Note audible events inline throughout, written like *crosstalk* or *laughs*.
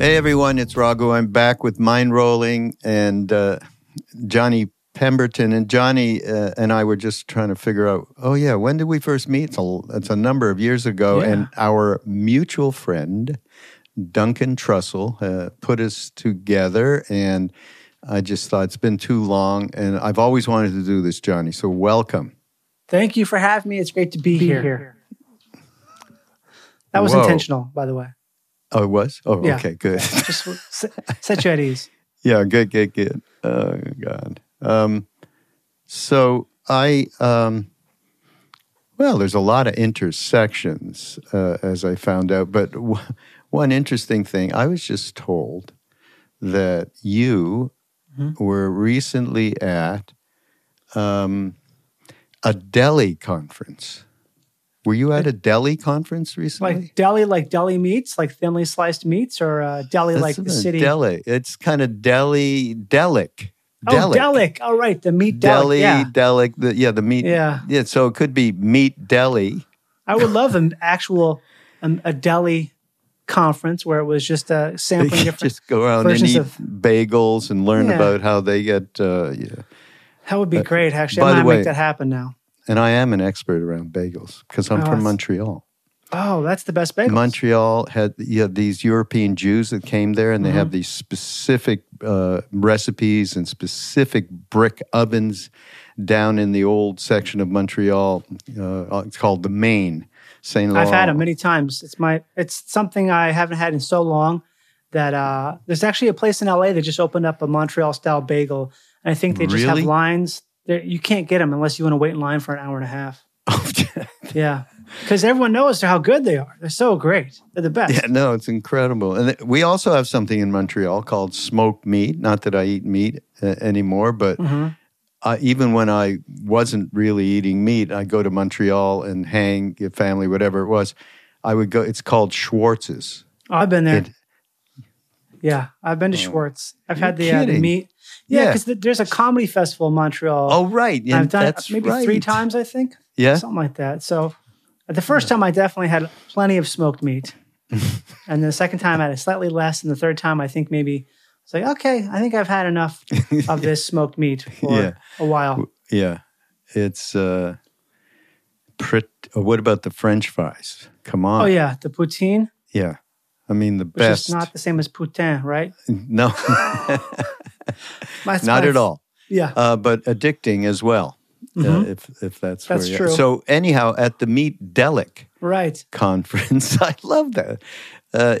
Hey everyone, it's Raghu. I'm back with Mind Rolling and uh, Johnny Pemberton. And Johnny uh, and I were just trying to figure out, oh yeah, when did we first meet? It's a, it's a number of years ago. Yeah. And our mutual friend, Duncan Trussell, uh, put us together. And I just thought it's been too long. And I've always wanted to do this, Johnny. So welcome. Thank you for having me. It's great to be, here. That was Whoa. intentional, by the way. Oh, it was? Oh, Yeah. okay, good. Just *laughs* set, you at ease. Yeah, good, good, good. Oh God. Um, so I, um, well, there's a lot of intersections, uh, as I found out. But w- one interesting thing, I was just told that you were recently at um, a Delhi conference. Were you at a deli conference recently? Like deli, like deli meats, like thinly sliced meats, or uh, deli, That's like the city. Deli. It's kind of deli, Delic. oh, Delic. delic. Oh, right, the meat Delhi, deli. Yeah, Delic. The, yeah, the meat. Yeah. Yeah. So it could be meat deli. I would love an actual um, a deli conference where it was just uh, sampling *laughs* different. Just go around and eat of- bagels and learn Yeah. about how they get. Uh, yeah. that would be great. Actually, by I might way- make that happen now. And I am an expert around bagels because I'm Oh, from Montreal. Oh, that's the best bagels. Montreal had you have these European Jews that came there, and they Mm-hmm. have these specific uh, recipes and specific brick ovens down in the old section of Montreal. Uh, it's called the Main Saint Laurent. I've had them many times. It's my it's something I haven't had in so long that uh, there's actually a place in LA that just opened up a Montreal style bagel, and I think they just Really? have lines. There, you can't get them unless you want to wait in line for an hour and a half. *laughs* Yeah, because everyone knows how good they are. They're so great. They're the best. Yeah, no, it's incredible. And th- we also have something in Montreal called smoked meat. Not that I eat meat uh, anymore, but Mm-hmm. uh, even when I wasn't really eating meat, I'd go to Montreal and hang, get family, whatever it was. I would go. It's called Schwartz's. Oh, I've been there. It- yeah, I've been to Schwartz. I've had the, uh, the meat. Yeah, Yeah. because there's a comedy festival in Montreal. Oh, right. Yeah, I've done it maybe right. three times, I think. Yeah. something like that. So uh, the first time I definitely had plenty of smoked meat, *laughs* and the second time I had slightly less, and the third time I think maybe it's like okay, I think I've had enough *laughs* of this smoked meat for Yeah. a while. Yeah. It's. Uh, pret- uh, what about the French fries? Come on. Oh yeah, the poutine, Yeah. I mean, the which best. is not the same as Putin, right? no, *laughs* not at all. Yeah, uh, but addicting as well. Uh, if if that's Mm-hmm. That's where true. So anyhow, at the Meet Delic right. conference, *laughs* I love that. Uh,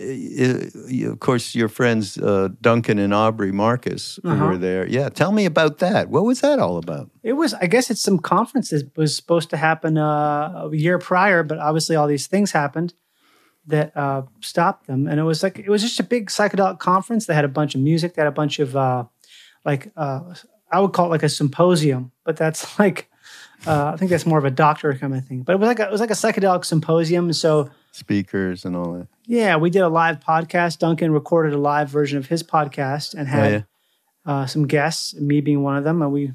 of course, your friends uh, Duncan and Aubrey Marcus Uh-huh. were there. Yeah, tell me about that. What was that all about? It was, I guess, it's some conference that was supposed to happen uh, a year prior, but obviously all these things happened that uh, stopped them. And it was like it was just a big psychedelic conference. They had a bunch of music. They had a bunch of uh, like uh, I would call it like a symposium, but that's *laughs* like uh, I think that's more of a doctor kind of thing. But it was like a, it was like a psychedelic symposium. So Speakers and all that. yeah, we did a live podcast. Duncan recorded a live version of his podcast and had Oh, yeah. uh, some guests, me being one of them, and we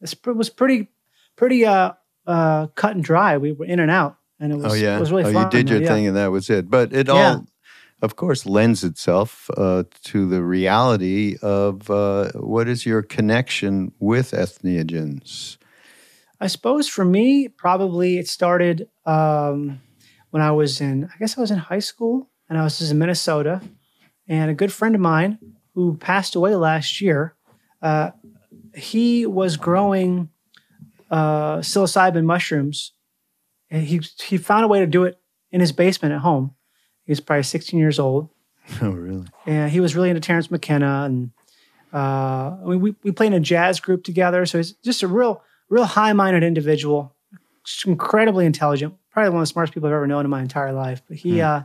it was pretty pretty uh, uh, cut and dry. We were in and out, and it was Oh yeah. was really oh, fun. you did your yeah. thing and that was it. But it Yeah. all, of course, lends itself uh, to the reality of uh, what is your connection with entheogens. I suppose for me, probably it started um, when I was in, I guess I was in high school and I was just in Minnesota. And a good friend of mine who passed away last year, uh, he was growing uh, psilocybin mushrooms. And he, he found a way to do it in his basement at home. He was probably 16 years old *laughs* Oh really? and he was really into Terence McKenna, and uh, we we we played in a jazz group together. So he's just a real real high minded individual, incredibly intelligent, probably one of the smartest people I've ever known in my entire life. But he uh,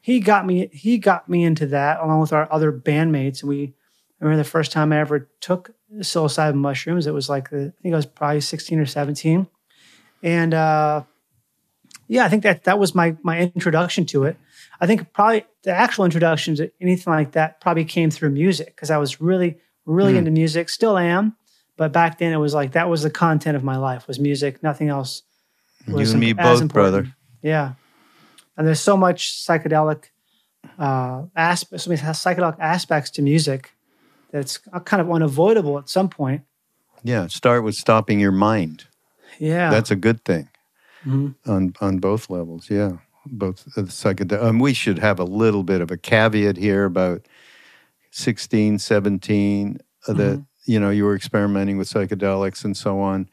he got me he got me into that along with our other bandmates, and we. I remember the first time I ever took psilocybin mushrooms. It was like the, I think I was probably sixteen or seventeen, and uh, yeah, I think that that was my my introduction to it. I think probably the actual introduction to anything like that probably came through music because I was really, really into music. Still am, but back then it was like that was the content of my life was music. Nothing else. You and me both, important. brother. Yeah, and there's so much psychedelic uh, aspects, so many psychedelic aspects to music that's kind of unavoidable at some point. Yeah, start with stopping your mind. Yeah, That's a good thing Mhm. on on both levels. Yeah, both uh, the psychedelic. Um, we should have a little bit of a caveat here about 16, 17, uh, that you know you were experimenting with psychedelics and so on.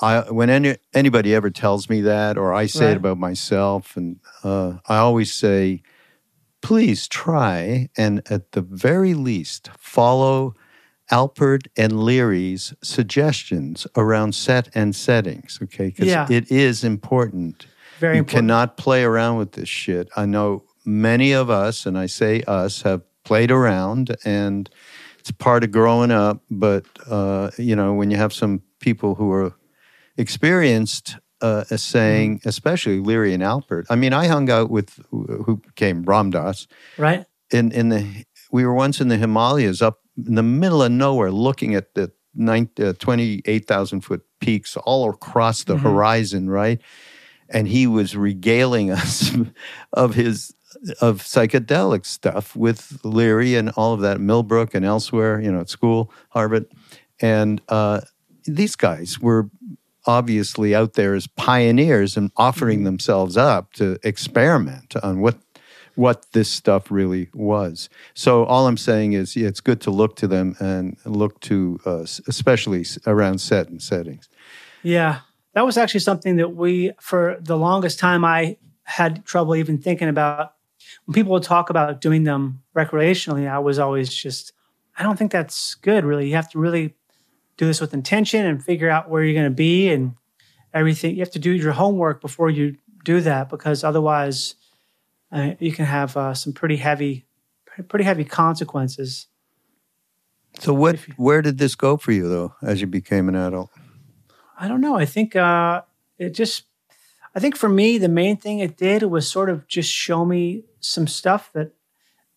I when any anybody ever tells me that, or I say Right. it about myself, and uh, I always say, please try and at the very least follow Alpert and Leary's suggestions around set and settings. Okay, because Yeah. it is important very you important. cannot play around with this shit. I know many of us, and I say us, have played around, and it's part of growing up. But uh, you know, when you have some people who are experienced, uh, as saying, especially Leary and Alpert. I mean, I hung out with who became Ram Dass right? in in the. We were once in the Himalayas, up in the middle of nowhere, looking at the nine, uh, 28,000 foot peaks all across the Mhm. horizon, right? And he was regaling *laughs* us of his of psychedelic stuff with Leary and all of that, Millbrook and elsewhere, you know, at school, Harvard, and uh, these guys were obviously out there as pioneers and offering themselves up to experiment on what what this stuff really was. So all I'm saying is, yeah, it's good to look to them and look to, uh, especially around set and settings. Yeah, that was actually something that we, for the longest time, I had trouble even thinking about. When people would talk about doing them recreationally, I was always just, I don't think that's good, really. You have to really do this with intention and figure out where you're going to be and everything. You have to do your homework before you do that because otherwise, uh, you can have uh, some pretty heavy, pretty heavy consequences. So what? Where did this go for you though, as you became an adult? I don't know. I think uh, it just, I think for me, the main thing it did was sort of just show me some stuff that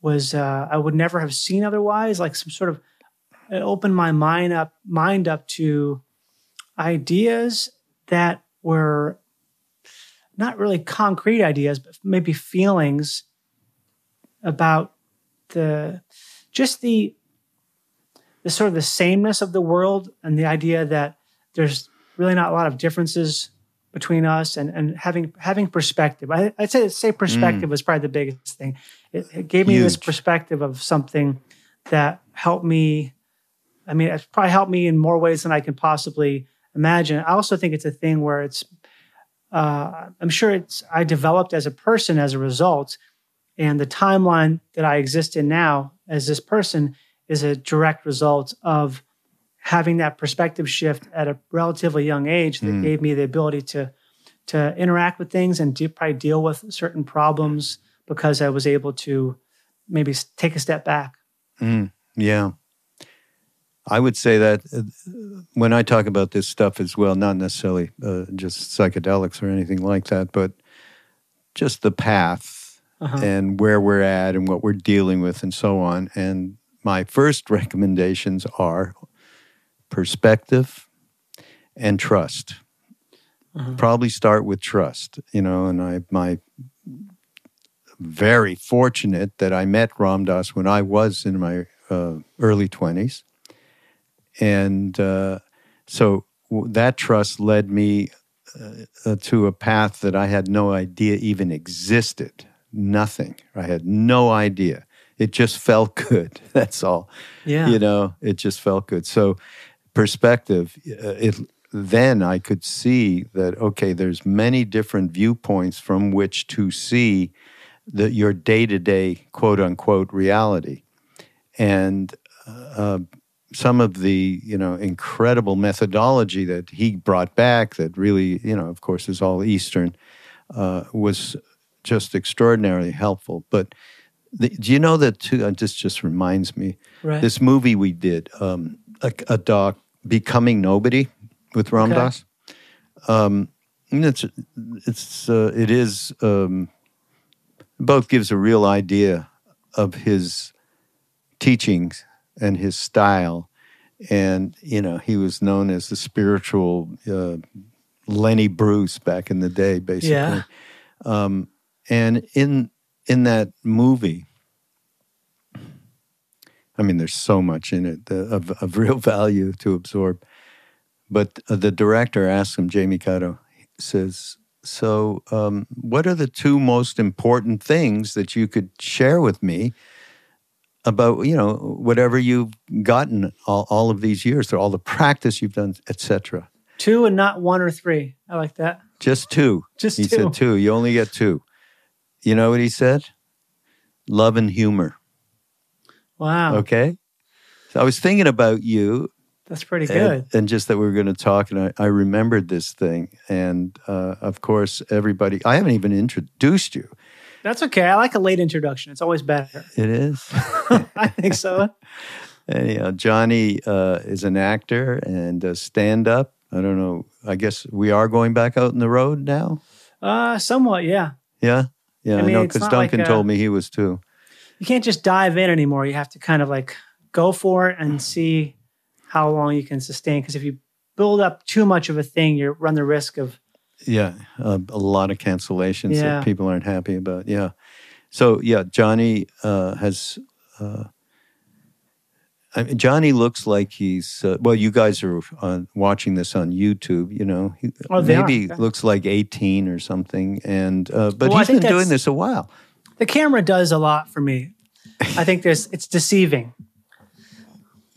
was uh, I would never have seen otherwise. Like some sort of, it opened my mind up, mind up to ideas that were not really concrete ideas, but maybe feelings about the just the the sort of the sameness of the world and the idea that there's really not a lot of differences between us and, and having having perspective. I, I'd say say perspective mm. was probably the biggest thing. It, it gave me this perspective of something that helped me. I mean, it's probably helped me in more ways than I can possibly imagine. I also think it's a thing where it's. Uh, I'm sure it's I developed as a person as a result, and the timeline that I exist in now as this person is a direct result of having that perspective shift at a relatively young age that Mm. gave me the ability to to interact with things and de- probably deal with certain problems because I was able to maybe take a step back. Mm, yeah. I would say that uh, when I talk about this stuff as well, not necessarily uh, just psychedelics or anything like that, but just the path Uh-huh. and where we're at and what we're dealing with and so on. And my first *laughs* recommendations are perspective and trust. Uh-huh. Probably start with trust, you know, and I my very fortunate that I met Ram Dass when I was in my uh, early 20s. And uh, so that trust led me uh, uh, to a path that I had no idea even existed. Nothing. I had no idea. It just felt good. *laughs* That's all. Yeah. You know, it just felt good. So, perspective, uh, it then I could see that okay, there's many different viewpoints from which to see the, your day to day quote unquote reality, and uh, some of the you know incredible methodology that he brought back that really you know of course is all Eastern uh, was just extraordinarily helpful. But the, do you know that too? uh, This just reminds me Right. this movie we did, um, a, a doc, Becoming Nobody, with Ram Dass. Um, and it's it's uh, it is um, both gives a real idea of his teachings and his style, and you know he was known as the spiritual uh, Lenny Bruce back in the day, basically. Yeah. Um, and in in that movie, I mean, there's so much in it uh, of, of real *laughs* value to absorb. But uh, the director asks him, Jamie Catto, says, So, um, what are the two most important things that you could share with me about, you know, whatever you've gotten all, all of these years, through all the practice you've done, etc.? Two and not one or three. I like that. Just two. Just he two. said two. You only get two. You know what he said? Love and humor. Wow. Okay. So I was thinking about you That's pretty good. and, and just that we were going to talk, and I, I remembered this thing. And uh, of course, everybody, I haven't even introduced you. That's okay. I like a late introduction. It's always better. It is. *laughs* I think so. *laughs* Anyhow, Johnny uh, is an actor and a stand up. I don't know. I guess we are going back out in the road now. Uh, somewhat, yeah. Yeah. Yeah, I, I know because not like Duncan a- told me he was too. You can't just dive in anymore. You have to kind of like go for it and see how long you can sustain. Because if you build up too much of a thing, you run the risk of Yeah, uh, a lot of cancellations Yeah. that people aren't happy about. Yeah. So yeah, Johnny uh, has. Uh, I mean, Johnny looks like he's uh, well. You guys are on, watching this on YouTube. You know, he Oh, they are, maybe okay. looks like eighteen or something. And uh, but Well, he's been doing this a while. the camera does a lot for me. I think there's it's deceiving. *laughs*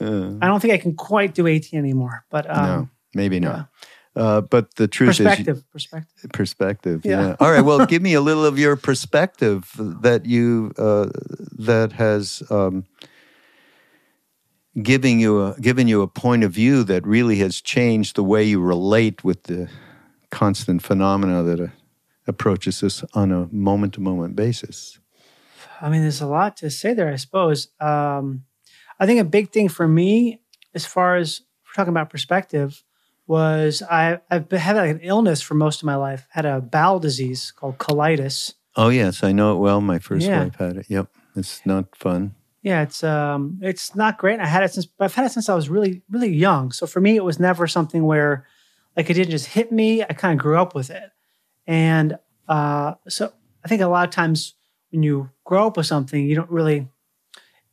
Uh, I don't think I can quite do 18 anymore, but no, um, maybe not. Uh, but the truth is, perspective, perspective. perspective Yeah. yeah, all right well give me a *laughs* little of your perspective that you uh, that has um, giving you a given you a point of view that really has changed the way you relate with the constant phenomena that uh, approaches us on a moment to moment basis I mean, there's a lot to say there, I suppose. Um, I think a big thing for me, as far as we're talking about perspective, was I, I've been, had like an illness for most of my life. Had a bowel disease called colitis. oh yes i know it well my first Yeah. wife had it yep it's not fun Yeah, it's um, it's not great. I had it since, but I've had it since I was really, really young. So for me, it was never something where, like, it didn't just hit me. I kind of grew up with it, and uh, so I think a lot of times when you grow up with something, you don't really.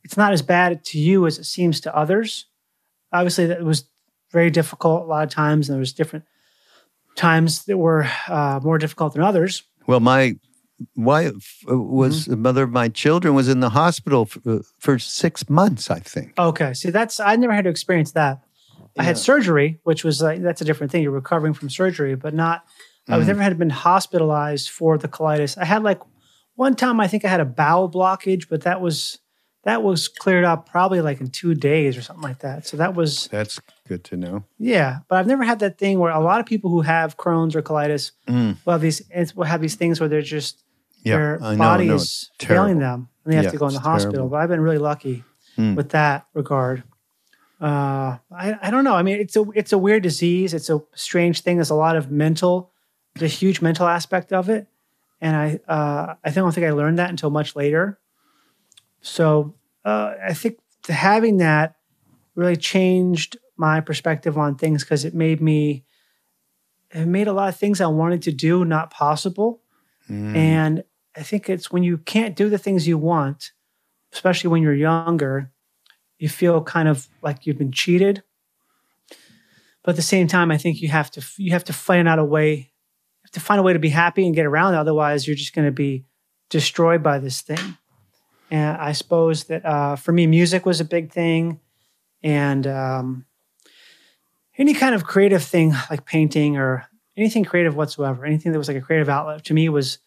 It's not as bad to you as it seems to others. Obviously, that was very difficult a lot of times, and there was different times that were uh, more difficult than others. well my wife uh, was Mm-hmm. the mother of my children was in the hospital for, uh, for six months i think Okay, see, that's I never had to experience that. I had surgery, which was like that's a different thing. You're recovering from surgery, but not. I was never had been hospitalized for the colitis. I had like one time. I think I had a bowel blockage, but that was that was cleared up probably like in two days or something like that. So that was That's good to know. yeah. But I've never had that thing where a lot of people who have Crohn's or colitis Mm. will have these it's, will have these things where they're just Yeah, their I body know. is failing them and they have Yeah, to go in the hospital. terrible. But I've been really lucky Hmm. with that regard. Uh, I, I don't know. I mean, it's a it's a weird disease. It's a strange thing. There's a lot of mental, a huge mental aspect of it, and I uh, I don't think I learned that until much later. So uh, I think having that really changed my perspective on things because it made me it made a lot of things I wanted to do not possible. Mm. And I think it's when you can't do the things you want, especially when you're younger, you feel kind of like you've been cheated. But at the same time, I think you have to you have to find out a way, you have to find a way to be happy and get around it. Otherwise, you're just going to be destroyed by this thing. And I suppose that uh, for me, music was a big thing, and um, any kind of creative thing like painting or anything creative whatsoever, anything that was like a creative outlet to me was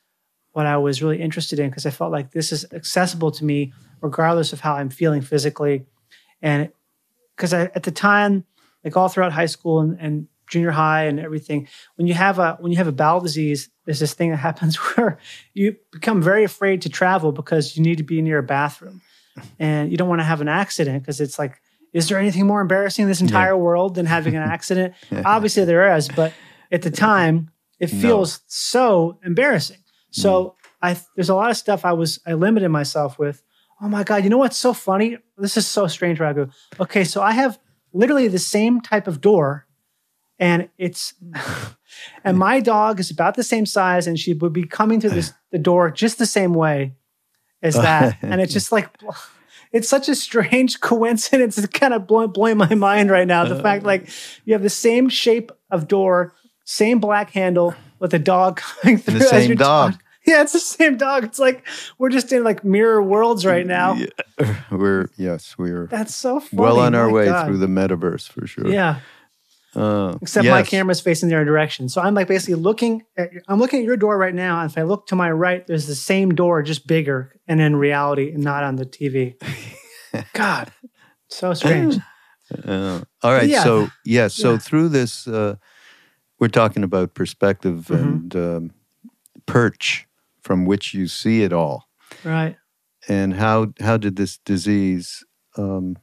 what I was really interested in because I felt like this is accessible to me regardless of how I'm feeling physically. And because at the time, like all throughout high school and, and junior high and everything, when you have a when you have a bowel disease, there's this thing that happens *laughs* where you become very afraid to travel because you need to be near a bathroom. And you don't want to have an accident because it's like, is there anything more embarrassing in this entire world than having an *laughs* accident? Obviously there is, but at the time, it No. feels so embarrassing. So mm. I there's a lot of stuff I was I limited myself with. Oh my god, you know what's so funny? This is so strange. Go, okay, so I have literally the same type of door, and it's and my dog is about the same size, and she would be coming through this the door just the same way as *laughs* that, and it's just like it's such a strange *laughs* coincidence. It's kind of blowing, blowing my mind right now. The fact like you have the same shape of door, same black handle with a dog *laughs* coming through. the same dog. Yeah, it's the same dog. It's like we're just in like mirror worlds right now. Yeah. We're yes, we're That's so funny. well on our My way God. through the metaverse for sure. Yeah. Uh, except my yes. camera's facing the other direction. So I'm like basically looking at I'm looking at your door right now. And if I look to my right, there's the same door, just bigger and in reality and not on the TV. *laughs* God, so strange. Uh, all right. Yeah. So yeah. So Yeah. through this, uh, we're talking about perspective Mhm. and um, perch from which you see it all, Right. and how how did this disease? Um,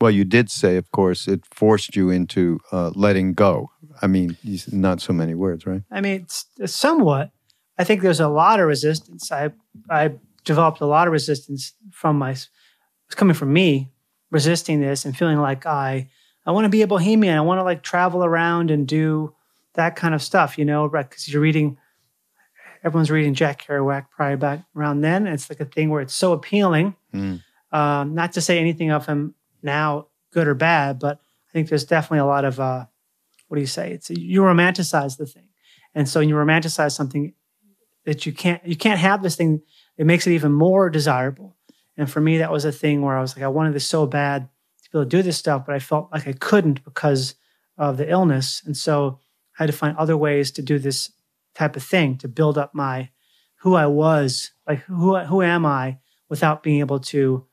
well, you did say, of course, it forced you into uh, letting go. I mean, not so many words, right? I mean, somewhat. I think there's a lot of resistance. I I developed a lot of resistance from my it's coming from me resisting this and feeling like I I want to be a bohemian. I want to like travel around and do that kind of stuff, you know, because you're reading everyone's reading Jack Kerouac probably back around then. It's like a thing where it's so appealing. Mm. Um, not to say anything of him now, good or bad, but I think there's definitely a lot of uh, what do you say? It's you romanticize the thing, and so you romanticize something that you can't you can't have this thing. It makes it even more desirable. And for me, that was a thing where I was like, I wanted this so bad to be able to do this stuff, but I felt like I couldn't because of the illness, and so I had to find other ways to do this type of thing to build up my who I was, like who who am I, without being able to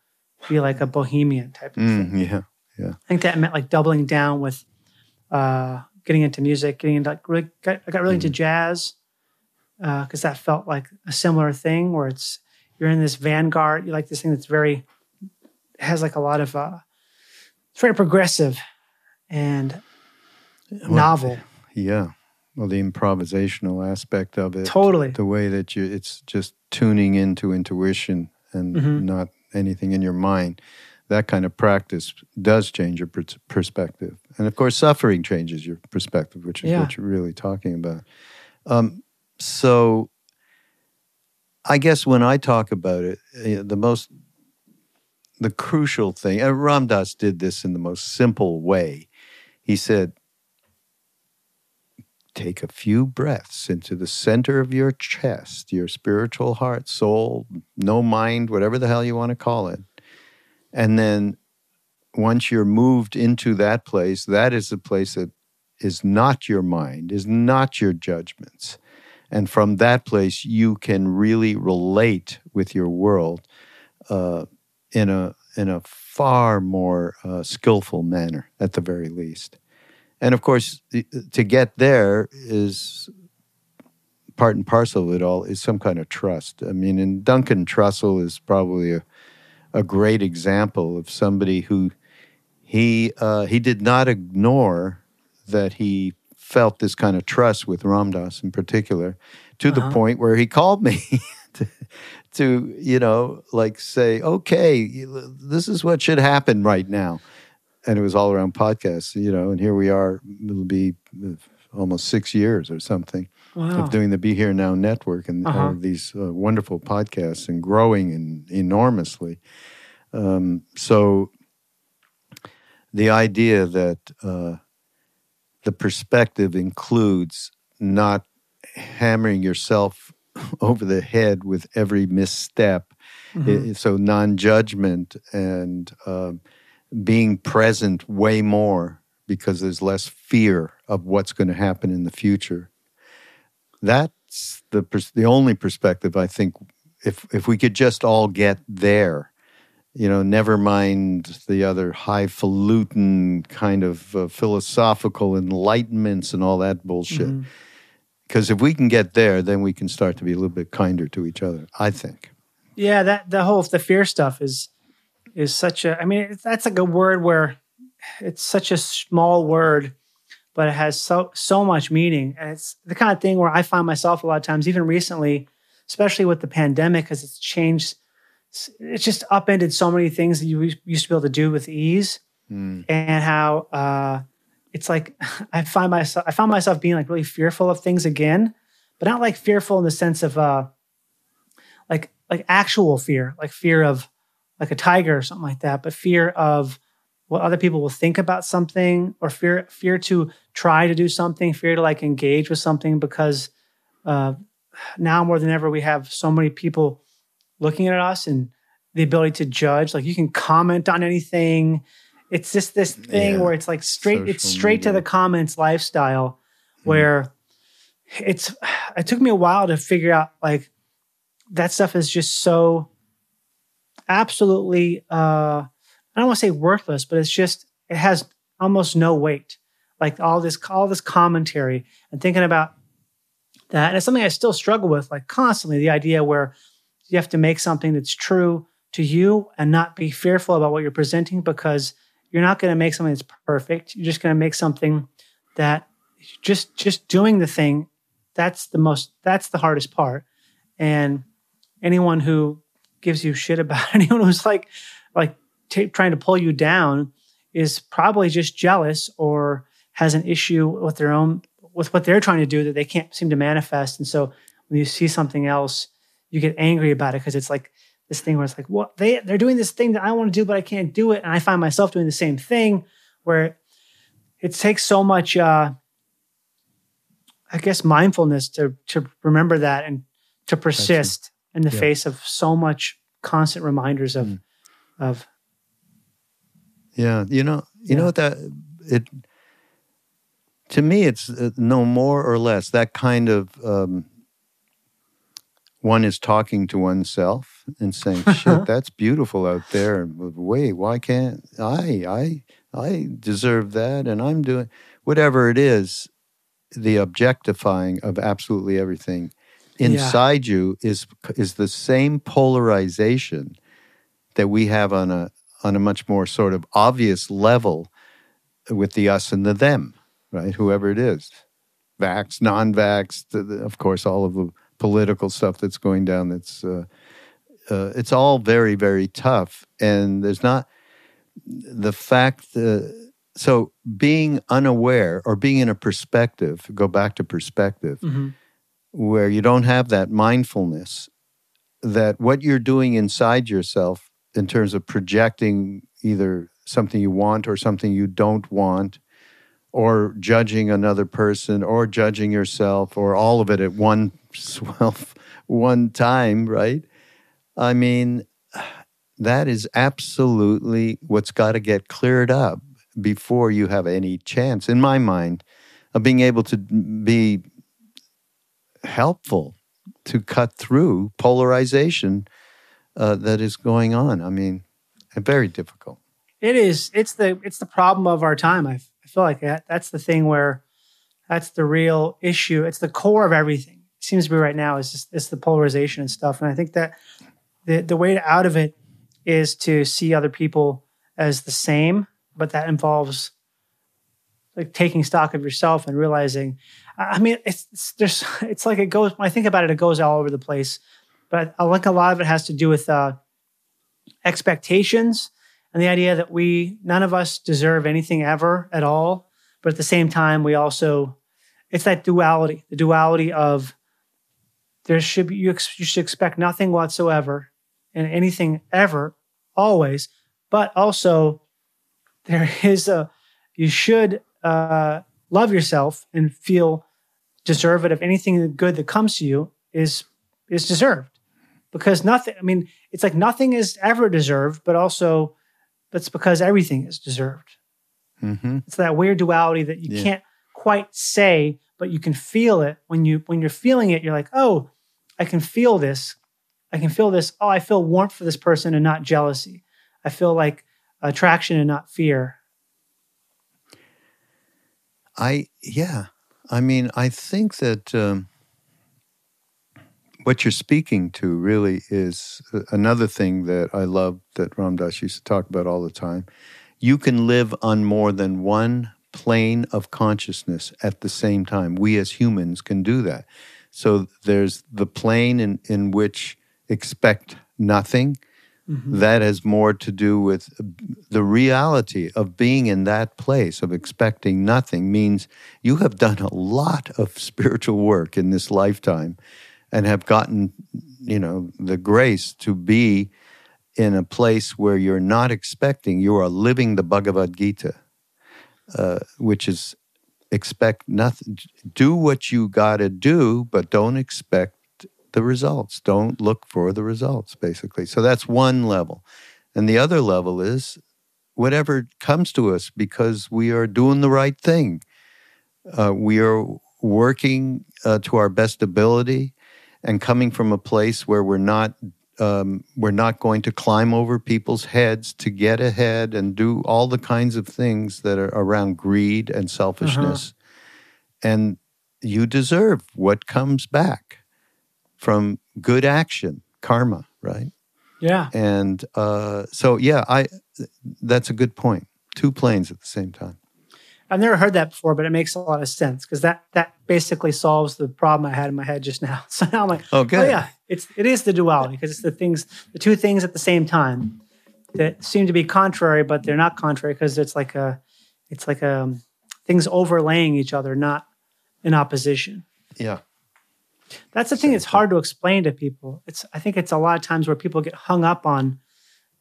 be like a bohemian type of thing. Yeah, yeah. I think that meant like doubling down with uh, getting into music, getting into like really, got, I got really into jazz because that felt like a similar thing where it's you're in this vanguard, you like this thing that's very has like a lot of uh, it's very progressive and novel. Yeah. Well, the improvisational aspect of it. Totally. the way that you it's just tuning into intuition and Mhm. not anything in your mind that kind of practice does change your pers- perspective. And of course suffering changes your perspective which is Yeah. what you're really talking about. Um, so i guess when i talk about it uh, the most the crucial thing and Ram Dass did this in the most simple way. He said take a few breaths into the center of your chest, your spiritual heart, soul, no mind, whatever the hell you want to call it. And then once you're moved into that place, that is the place that is not your mind, is not your judgments. And from that place, you can really relate with your world uh, in a in a far more uh, skillful manner, at the very least. And of course, to get there is part and parcel of it all is some kind of trust. I mean, and Duncan Trussell is probably a, a great example of somebody who he uh, he did not ignore that he felt this kind of trust with Ram Dass in particular, to the Uh-huh. point where he called me *laughs* to, to you know like say, okay, this is what should happen right now and it was all around podcasts, you know, and here we are, it'll be uh, almost six years or something Wow. of doing the Be Here Now network and all Uh-huh. of these uh, wonderful podcasts and growing and enormously. Um, so the idea that uh, the perspective includes not hammering yourself *laughs* over the head with every misstep. Mhm. I- so non-judgment and um, being present way more because there's less fear of what's going to happen in the future. That's the the only perspective I think. If if we could just all get there, you know, never mind the other highfalutin kind of uh, philosophical enlightenments and all that bullshit. Mhm. Because if we can get there, then we can start to be a little bit kinder to each other. I think. Yeah, that the whole the fear stuff is is such a. I mean, that's like a word where it's such a small word, but it has so so much meaning, and it's the kind of thing where I find myself a lot of times, even recently, especially with the pandemic, because it's changed. It's just upended so many things that you used to be able to do with ease, Mm. and how uh, it's like *laughs* I find myself I found myself being like really fearful of things again, but not like fearful in the sense of uh, like like actual fear, like fear of like a tiger or something like that, but fear of what other people will think about something or fear fear to try to do something, fear to like engage with something because uh, now more than ever we have so many people looking at us and the ability to judge. Like you can comment on anything. It's just this thing Yeah. where it's like straight. Social it's straight to the comments lifestyle, where it's. *sighs* It took me a while to figure out like that stuff is just so absolutely. uh I don't want to say worthless, but it's just it has almost no weight. Like all this all this commentary and thinking about that, and it's something I still struggle with, like constantly. The idea where you have to make something that's true to you and not be fearful about what you're presenting because you're not going to make something that's perfect. You're just going to make something that just just doing the thing. That's the most. That's the hardest part. And anyone who gives you shit about *laughs* anyone who's like like t- trying to pull you down is probably just jealous or has an issue with their own with what they're trying to do that they can't seem to manifest. And so when you see something else, you get angry about it because it's like this thing where it's like, what they they're doing this thing that I want to do, but I can't do it. And I find myself doing the same thing where it takes so much uh I guess mindfulness to to remember that and to persist in the Yeah. face of so much constant reminders of Mm. of Yeah, you know, you Yeah. know what that it to me it's uh, no more or less that kind of um, one is talking to oneself and saying, "Shit, *laughs* that's beautiful out there." Wait, why can't I? I I deserve that, and I'm doing whatever it is. The objectifying of absolutely everything Yeah. inside you is is the same polarization that we have on a on a much more sort of obvious level with the us and the them, right? Whoever it is, vax, non-vax, of course, all of the political stuff that's going down. That's uh, uh, it's all very very tough, and there's not the fact that. So being unaware or being in a perspective, go back to perspective, Mhm. Where you don't have that mindfulness that what you're doing inside yourself in terms of projecting either something you want or something you don't want or judging another person or judging yourself or all of it at one *laughs* one time right? I mean that is absolutely what's got to get cleared up before you have any chance in my mind of being able to be helpful to cut through polarization uh, that is going on. I mean, very difficult. It is. It's the it's the problem of our time. I, feel like that that's the thing where that's the real issue. It's the core of everything. It seems to be right now is just it's the polarization and stuff. And I think that the the way out of it is to see other people as the same, but that involves like taking stock of yourself and realizing. I mean, it's, it's there's *laughs* it's like it goes. When I think about it, it goes all over the place. But I like a lot of it has to do with uh, expectations and the idea that we none of us deserve anything ever at all but at the same time we also it's that duality the duality of there should be you, ex, you should expect nothing whatsoever and anything ever always but also *laughs* there is a you should uh, love yourself and feel deserving of anything good that comes to you is is deserved. Because nothing i mean it's like nothing is ever deserved but also that's because everything is deserved. Hmm it's that weird duality that you Yeah. can't quite say but you can feel it. When you when you're feeling it you're like oh i can feel this. I can feel this. Oh i feel warmth for this person and not jealousy. I feel like attraction and not fear I yeah. I mean, I think that um, what you're speaking to really is uh, another thing that I love that Ram Dass used to talk about all the time. You can live on more than one plane of consciousness at the same time. We as humans can do that. So there's the plane in, in which expect nothing. That has more to do with the reality of being in that place of expecting nothing means you have done a lot of *laughs* spiritual work in this lifetime and have gotten, you know, the grace to be in a place where you're not expecting, you are living the Bhagavad Gita, uh, which is expect nothing. Do what you got to do, but don't expect the results. Don't look for the results, basically. So that's one level. And the other level is whatever comes to us because we are doing the right thing. Uh, we are working uh, to our best ability and coming from a place where we're not um, we're not going to climb over people's heads to get ahead and do all the kinds of things that are around greed and selfishness. Uh-huh. And you deserve what comes back from good action, karma, right? Yeah. And uh, so, yeah, I that's a good point. Two planes at the same time. I've never heard that before, but it makes a lot of sense because that that basically solves the problem I had in my head just now. *laughs* So now I'm like, oh, good. oh yeah, it's it is the duality because it's the things, the two things at the same time that seem to be contrary, but they're not contrary because it's like a, it's like a um, things overlaying each other, not in opposition. Yeah. That's the thing that's hard to explain to people. It's I think it's a lot of times where people get hung up on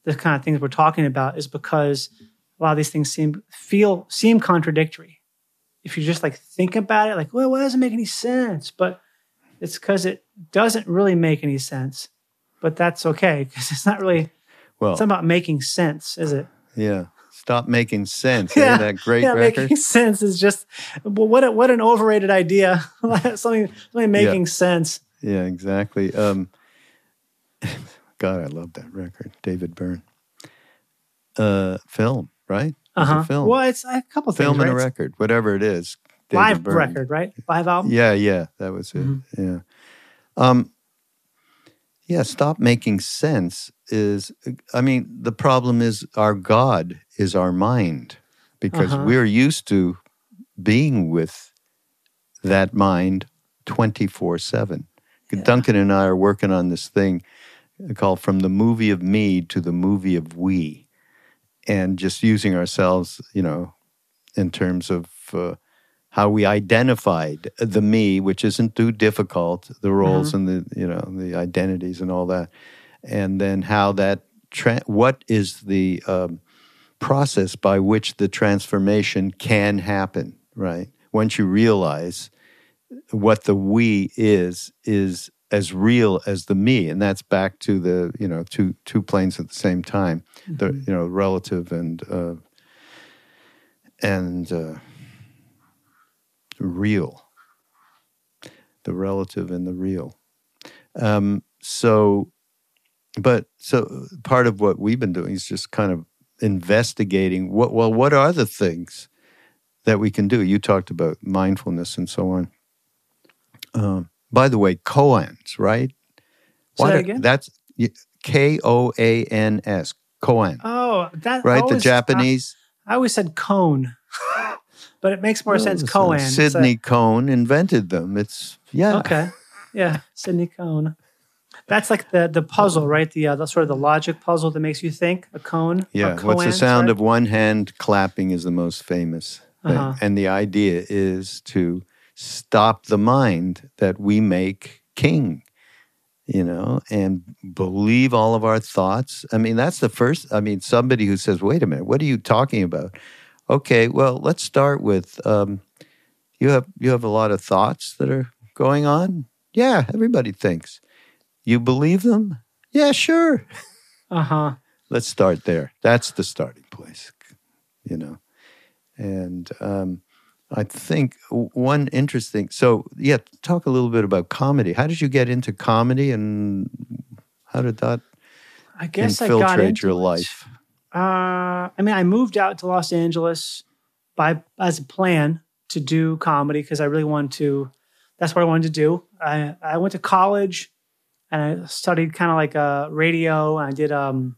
the kind of things we're talking about is because a lot of these things seem feel seem contradictory. If you just like think about it, like, well, why doesn't make any sense? But it's because it doesn't really make any sense. But that's okay because it's not really. Well, it's not about making sense, is it? Yeah. Stop making sense. Eh? yeah, that great yeah, record. Making *laughs* sense is just well, what a, what an overrated idea. *laughs* *laughs* something something making yeah. sense. Yeah, exactly. Um, God, I love that record, David Byrne. Uh, film right? Uh huh. Film. Well, it's a couple film things. Film and right? a record, whatever it is. David Live Byrne. record, right? Live album. Yeah, yeah, that was it. Mm-hmm. Yeah. Um. Yeah, stop making sense is. I mean, the problem is our God is our mind because uh-huh. we're used to being with that mind twenty four seven. Duncan and I are working on this thing called From the Movie of Me to the Movie of We and just using ourselves, you know, in terms of uh, how we identified the me, which isn't too difficult, the roles mm-hmm. and the you know the identities and all that, and then how that tra- what is the um, process by which the transformation can happen, right? Once you realize what the we is is as real as the me and that's back to the you know two two planes at the same time mm-hmm. the you know relative and uh, and uh, real the relative and the real um, so but so part of what we've been doing is just kind of investigating what well what are the things that we can do you talked about mindfulness and so on um, by the way, koans, right? Say that again? That's K O A N S. Koan. Oh, that right. Always, the Japanese. I, I, always said cone, but it makes more well, sense. Koan. Sydney so. Cone invented them. It's yeah. Okay. Yeah, Sydney Cone. That's like the the puzzle, right? The, uh, the sort of the logic puzzle that makes you think. A cone. Yeah. What's the sound right? of one hand clapping is the most famous. Uh-huh. And the idea is to stop the mind that we make king you know and believe all of our thoughts i mean that's the first i mean somebody who says wait a minute what are you talking about okay well let's start with um, you have you have a lot of thoughts that are going on yeah everybody thinks you believe them yeah sure uh-huh let's start there that's the starting place you know and um, I think one interesting. So, yeah, talk a little bit about comedy. How did you get into comedy, and how did that I guess infiltrate I got your life? Uh, I mean, I moved out to Los Angeles by as a plan to do comedy because I really wanted to. That's what I wanted to do. I I went to college and I studied kind of like a uh, radio. And I did um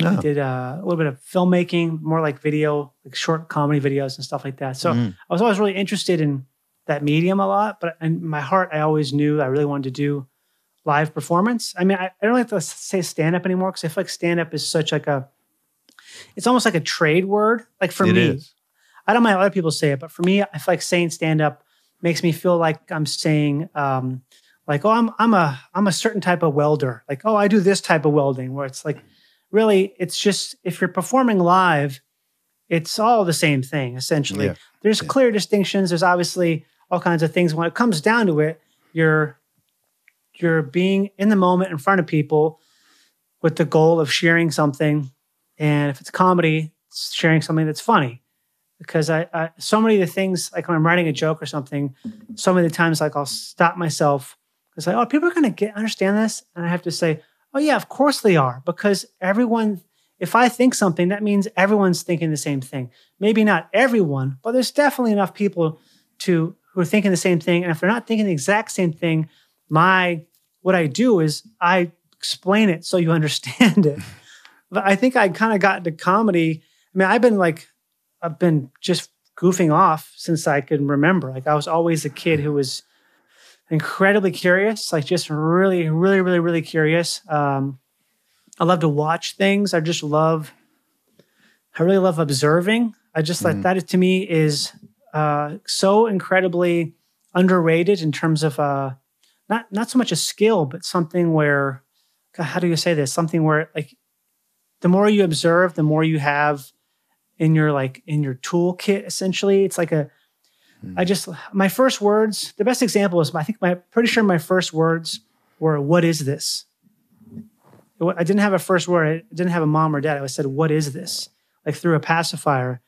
I did uh, a little bit of filmmaking, more like video, like short comedy videos and stuff like that. So mm. I was always really interested in that medium a lot. But in my heart, I always knew I really wanted to do live performance. I mean, I, I don't like to say stand up anymore because I feel like stand up is such like a, it's almost like a trade word. Like for it me, is. I don't mind other people say it, but for me, I feel like saying stand up makes me feel like I'm saying, um, like, oh, I'm I'm a I'm a certain type of welder. Like, oh, I do this type of welding, where it's like really it's just if you're performing live, it's all the same thing essentially. Yeah. There's Yeah. clear distinctions. There's obviously all kinds of things. When it comes down to it, you're you're being in the moment in front of people with the goal of sharing something. And if it's comedy, it's sharing something that's funny. Because I, I so many of the things like when I'm writing a joke or something, so many of the times like I'll stop myself. It's like, oh, people are gonna get understand this. And I have to say, oh yeah, of course they are. Because everyone if I think something, that means everyone's thinking the same thing. Maybe not everyone, but there's definitely enough people to who are thinking the same thing. And if they're not thinking the exact same thing, my what I do is I explain it so you *laughs* understand it. But I think I kind of got into comedy. I mean, I've been like I've been just goofing off since I can remember. Like I was always a kid who was incredibly curious, like just really, really, really, really curious. Um, I love to watch things. I just love, I really love observing. I just like Mhm. that to me is uh, so incredibly underrated in terms of uh, not not so much a skill, but something where, God, how do you say this? Something where like the more you observe, the more you have in your like in your toolkit. Essentially, it's like a. I just my first words. The best example is I think my pretty sure my first words were "What is this?" I didn't have a first word. I didn't have a mom or dad. I said, "What is this?" Like through a pacifier,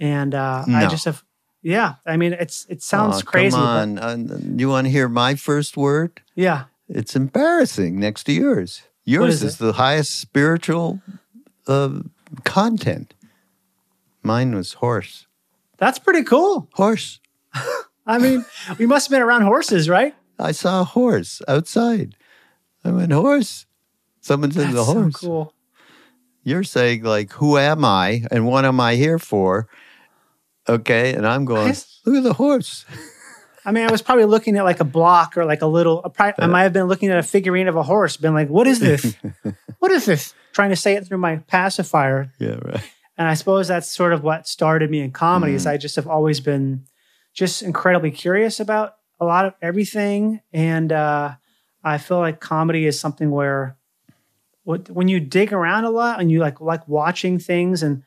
and uh, I just have. Yeah, I mean, it's it sounds Aw, crazy. Come but- on. Uh, you want to hear my first word? yeah, It's embarrassing next to yours. Yours is is, the highest spiritual uh, content. Mine was horse. that's pretty cool. Horse. I mean, we must have been around horses, right? I saw a horse outside. I went, horse. Someone said the so horse. cool. You're saying, like, who am I and what am I here for? Okay. And I'm going, look at the horse. I mean, I was probably looking at like a block or like a little. I might have been looking at a figurine of a horse, been like, "What is this? *laughs* what is this?" Trying to say it through my pacifier, yeah, right. and I suppose that's sort of what started me in comedy. Is mm. I just have always been just incredibly curious about a lot of everything, and uh, I feel like comedy is something where when you dig around a lot and you like like watching things and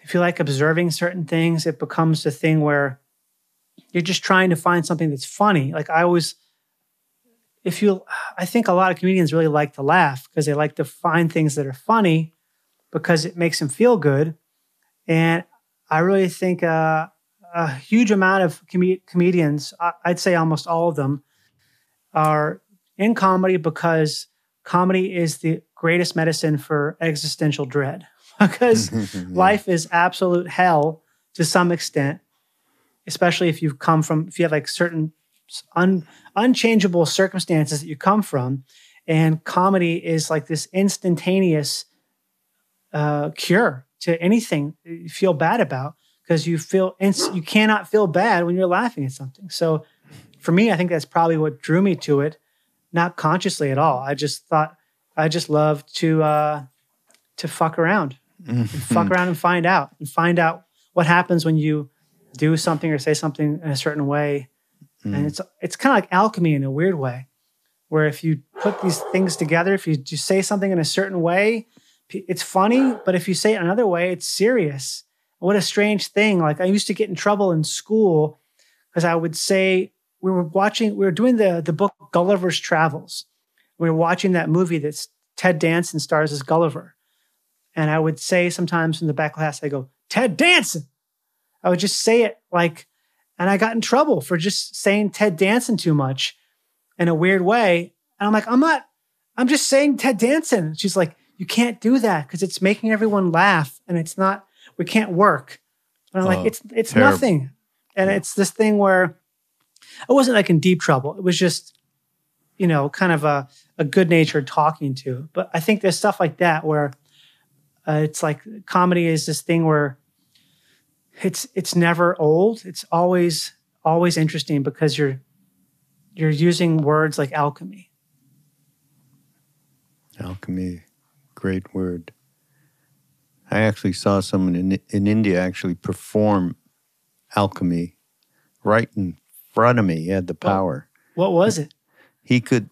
if you like observing certain things, it becomes the thing where you're just trying to find something that's funny. Like I always, if you, I think a lot of comedians really like to laugh because they like to find things that are funny because it makes them feel good. And I really think uh, a huge amount of com- comedians, I- I'd say almost all of them, are in comedy because comedy is the greatest medicine for existential dread. *laughs* because *laughs* life is absolute hell to some extent, especially if you've come from, if you have like certain un, unchangeable circumstances that you come from. And comedy is like this instantaneous uh, cure to anything you feel bad about because you feel ins- you cannot feel bad when you're laughing at something. So for me, I think that's probably what drew me to it, not consciously at all. I just thought I just love to uh, to fuck around and fuck around and find out and find out what happens when you do something or say something in a certain way. And it's it's kind of like alchemy in a weird way, where if you put these things together, if you just say something in a certain way, it's funny. But if you say it another way, it's serious. What a strange thing! Like I used to get in trouble in school because I would say we were watching, we were doing the the book Gulliver's Travels. We were watching that movie that's Ted Danson stars as Gulliver. And I would say sometimes in the back class, I go, Ted Danson. I would just say it like, and I got in trouble for just saying Ted Danson too much in a weird way. And I'm like, I'm not, I'm just saying Ted Danson. She's like, you can't do that because it's making everyone laugh and it's not, we can't work. And I'm Oh, like, it's, it's terrible. nothing. And it's this thing where I wasn't like in deep trouble. It was just, you know, kind of a, a good natured talking to. But I think there's stuff like that where uh, it's like comedy is this thing where it's it's never old. It's always always interesting because you're you're using words like alchemy. Alchemy, great word. I actually saw someone in in India actually perform alchemy right in front of me. He had the power. What was it? He could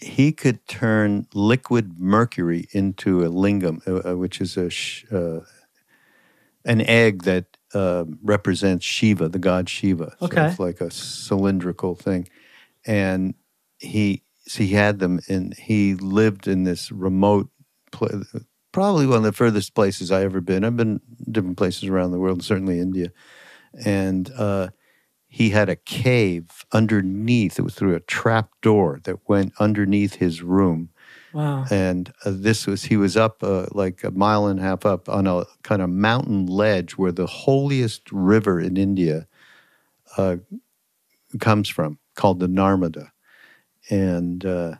he could turn liquid mercury into a lingam, uh, uh, which is a sh- uh, an egg that uh, represents Shiva, the god Shiva. So Okay. it's like a cylindrical thing, and he so he had them, and he lived in this remote, pla probably one of the furthest places I ever been. I've been different places around the world, certainly India, and. Uh, he had a cave underneath. It was through a trap door that went underneath his room. Wow. And uh, this was, he was up uh, like a mile and a half up on a kind of mountain ledge where the holiest river in India uh, comes from, called the Narmada. And, uh,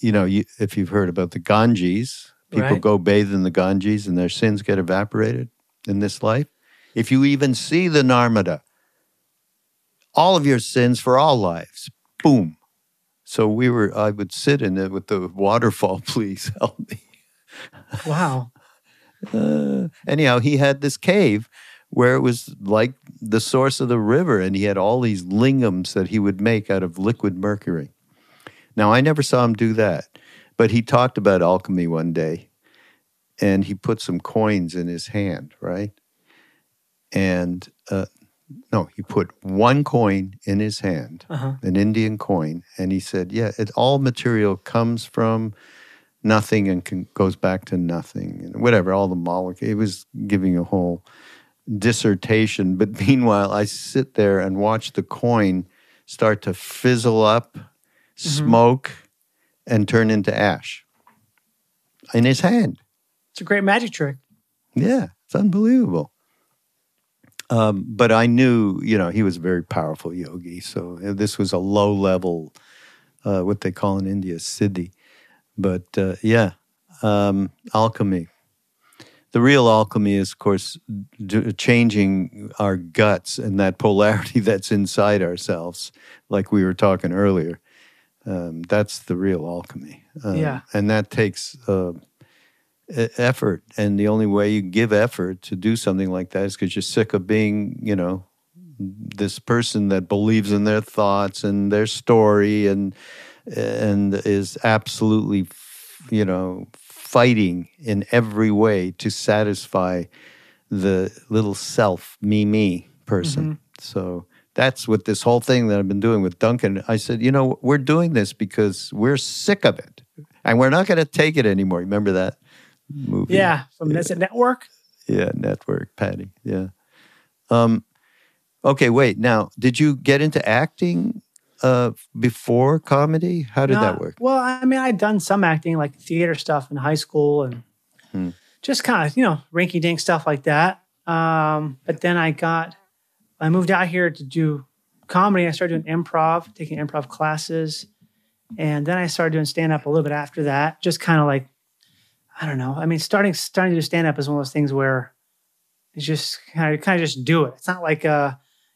you know, you, if you've heard about the Ganges, people Right. go bathe in the Ganges and their sins get evaporated in this life. If you even see the Narmada, all of your sins for all lives, boom. So we were, I would sit in it with the waterfall, *laughs* please help me. Wow. Uh, anyhow, he had this cave where it was like the source of the river, and he had all these lingams that he would make out of liquid mercury. Now, I never saw him do that, but he talked about alchemy one day, and he put some coins in his hand, right? And uh, no, he put one coin in his hand, Uh-huh. an Indian coin, and he said, "Yeah, it all material comes from nothing and can, goes back to nothing, and whatever. All the molecules." It was giving a whole dissertation, but *laughs* meanwhile, I sit there and watch the coin start to fizzle up, smoke, and turn into ash in his hand. It's a great magic trick. Yeah, it's unbelievable. Um, but I knew, you know, he was a very powerful yogi. So uh, this was a low level, uh, what they call in India, siddhi. But uh, yeah, um, alchemy. The real alchemy is, of course, d- changing our guts and that polarity *laughs* that's inside ourselves, like we were talking earlier. Um, that's the real alchemy. Um, Yeah. And that takes uh, effort. And the only way you give effort to do something like that is because you're sick of being, you know, this person that believes in their thoughts and their story and and is absolutely, you know, fighting in every way to satisfy the little self, me, me person. So that's what this whole thing that I've been doing with Duncan. I said, you know, we're doing this because we're sick of it, and we're not going to take it anymore. Remember that movie? Yeah. From this network. yeah, network, Paddy. Yeah. Um, okay, wait. Now, did you get into acting uh, before comedy? How did that work? Well, I mean, I'd done some acting, like theater stuff in high school and Hmm. just kind of, you know, rinky dink stuff like that. Um, but then I got, I moved out here to do comedy. I started doing improv, taking improv classes. And then I started doing stand up a little bit after that. Just kind of like, I don't know. I mean, starting starting to do stand up is one of those things where it's just kind of kind of just do it. It's not like uh,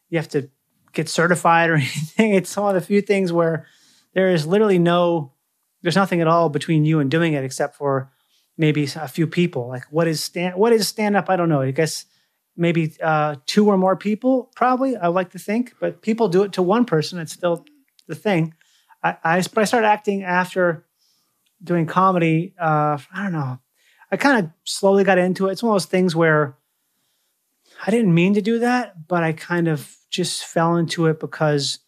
you have to get certified or *laughs* anything. It's one of the few things where there is literally no, there's nothing at all between you and doing it except for maybe a few people. Like what is stand, what is stand up? I don't know. I guess maybe uh, two or more people, probably. I like to think, but people do it to one person. It's still the thing. I, I, but I started acting after doing comedy. Uh, I don't know. I kind of slowly got into it. It's one of those things where I didn't mean to do that, but I kind of just fell into it because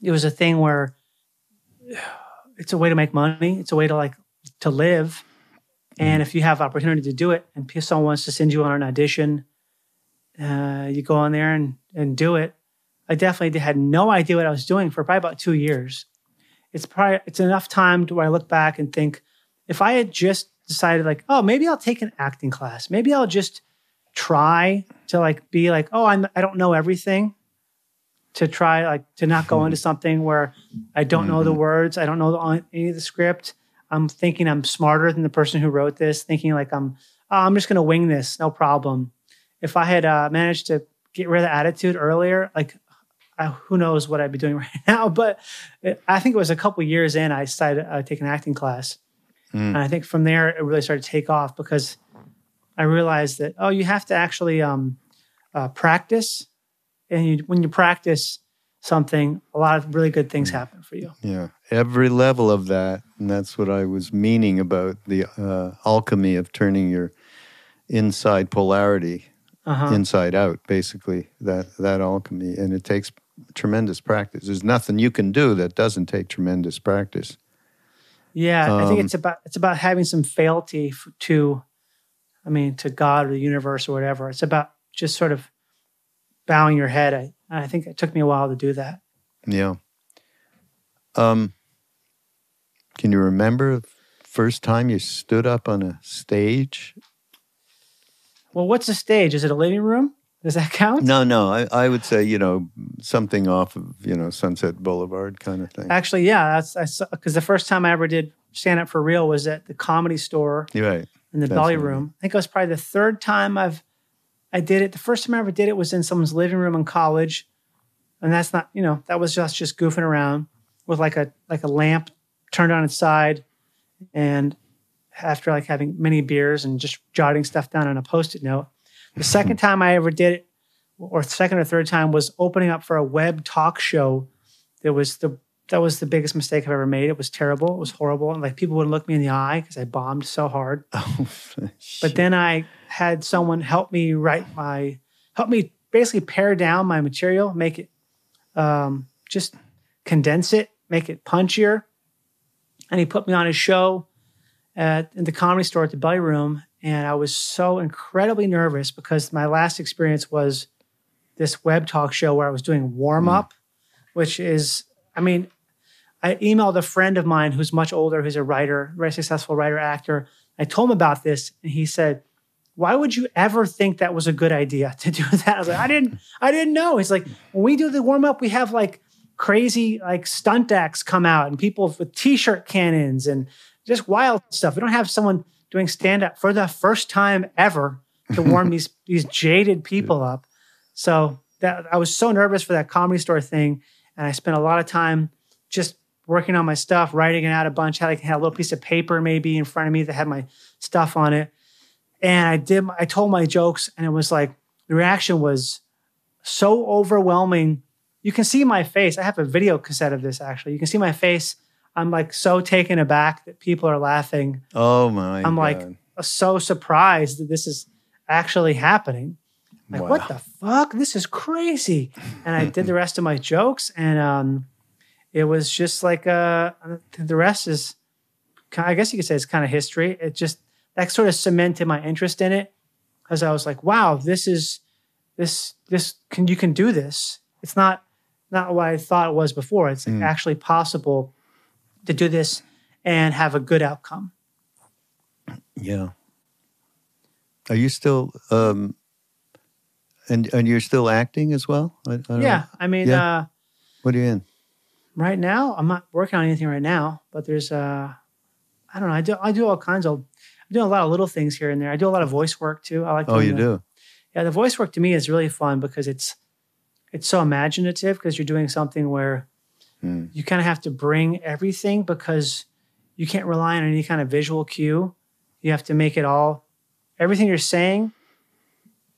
it was a thing where *sighs* it's a way to make money. It's a way to like to live. And if you have opportunity to do it, and someone wants to send you on an audition, uh, you go on there and and do it. I definitely had no idea what I was doing for probably about two years. It's probably it's enough time to where I look back and think, if I had just decided like, oh, maybe I'll take an acting class, maybe I'll just try to like be like, oh, I'm I don't know everything. To try like to not go into *laughs* something where I don't know the words, I don't know the, any of the script. I'm thinking I'm smarter than the person who wrote this, thinking like I'm oh, I'm just gonna wing this, no problem. If I had uh, managed to get rid of the attitude earlier, like I, who knows what I'd be doing *laughs* right now. But it, I think it was a couple years in I started uh, take an acting class, and I think from there it really started to take off because I realized that oh, you have to actually um, uh, practice, and you, when you practice, something, a lot of really good things happen for you. Yeah, every level of that, and that's what I was meaning about the uh, alchemy of turning your inside polarity Uh-huh. inside out. Basically, that that alchemy, and it takes tremendous practice. There's nothing you can do that doesn't take tremendous practice. Yeah, I think Um, it's about it's about having some fealty f- to, I mean, to God or the universe or whatever. It's about just sort of bowing your head. I I think it took me a while to do that. Yeah. Um. Can you remember the first time you stood up on a stage? Well, what's the stage? Is it a living room? Does that count? No, no. I, I would say you know something off of you know Sunset Boulevard kind of thing. Actually, yeah, that's because the first time I ever did stand up for real was at the comedy store You're right. in the That's belly right. room. I think it was probably the third time I've I did it. The first time I ever did it was in someone's living room in college, and that's not you know that was just just goofing around with like a like a lamp turned on its side, and after like having many beers and just jotting stuff down on a post-it note. The second time I ever did it, or second or third time, was opening up for a web talk show. That was the that was the biggest mistake I've ever made. It was terrible. It was horrible. And like people wouldn't look me in the eye because I bombed so hard. *laughs* Oh, But then I had someone help me write my, help me basically pare down my material, make it, um, just condense it, make it punchier. And he put me on his show at in the comedy store at the Belly Room, and I was so incredibly nervous because my last experience was this web talk show where I was doing warm up, which is, I mean, I emailed a friend of mine who's much older, who's a writer, very successful writer actor. I told him about this, and he said, "Why would you ever think that was a good idea to do *laughs* that?" I was like, "I didn't, I didn't know." He's like, "When we do the warm up, we have like crazy like stunt acts come out and people with t-shirt cannons and just wild stuff. We don't have someone doing stand up for the first time ever to warm *laughs* these these jaded people up." So that I was so nervous for that comedy store thing, and I spent a lot of time just working on my stuff, writing it out a bunch. Had like had a little piece of paper maybe in front of me that had my stuff on it, and I did. I told my jokes, and it was like the reaction was so overwhelming. You can see my face. I have a video cassette of this actually. You can see my face. I'm like so taken aback that people are laughing. oh my! I'm like so surprised that this is actually happening. Like, Wow. what the fuck? This is crazy. And I did the rest of my jokes, and um, it was just like uh, the rest is, I guess you could say it's kind of history. It just that sort of cemented my interest in it because I was like, wow, this is this this can you can do this. It's not not what I thought it was before. It's Mm. actually possible to do this and have a good outcome. Yeah. Are you still um and and you're still acting as well? I, I Yeah, know. I mean, Yeah. uh, What are you in? right now I'm not working on anything right now, but there's uh, I don't know. I do I do all kinds of I'm doing a lot of little things here and there. I do a lot of voice work too. I like. Oh, you the- do. Yeah, the voice work to me is really fun because it's it's so imaginative because you're doing something where Hmm. you kind of have to bring everything because you can't rely on any kind of visual cue. You have to make it all everything you're saying,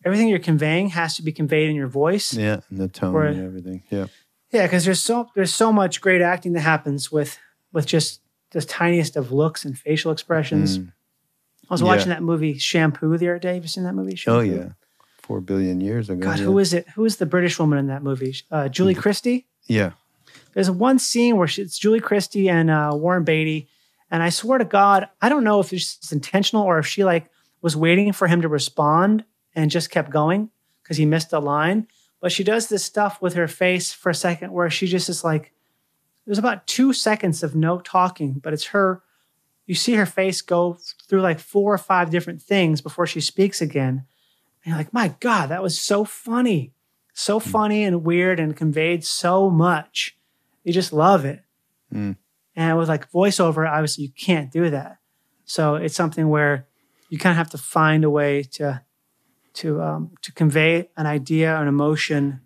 everything you're conveying has to be conveyed in your voice. Yeah, and the tone Right. and everything. Yeah. Yeah, because there's so there's so much great acting that happens with with just the tiniest of looks and facial expressions. Mm. I was Yeah. watching that movie Shampoo the other day. Have you seen that movie? Oh yeah. Four billion years ago. God, yeah. who is it? Who is the British woman in that movie? Uh, Julie Mm. Christie. Yeah. There's one scene where she, it's Julie Christie and uh, Warren Beatty, and I swear to God, I don't know if it's intentional or if she like was waiting for him to respond and just kept going because he missed a line. But she does this stuff with her face for a second where she just is like, there's about two seconds of no talking, but it's her. You see her face go through like four or five different things before she speaks again. And you're like, my God, that was so funny. So funny and weird and conveyed so much. You just love it. Mm. And with like voiceover, obviously you can't do that. So it's something where you kind of have to find a way to to um, to convey an idea, an emotion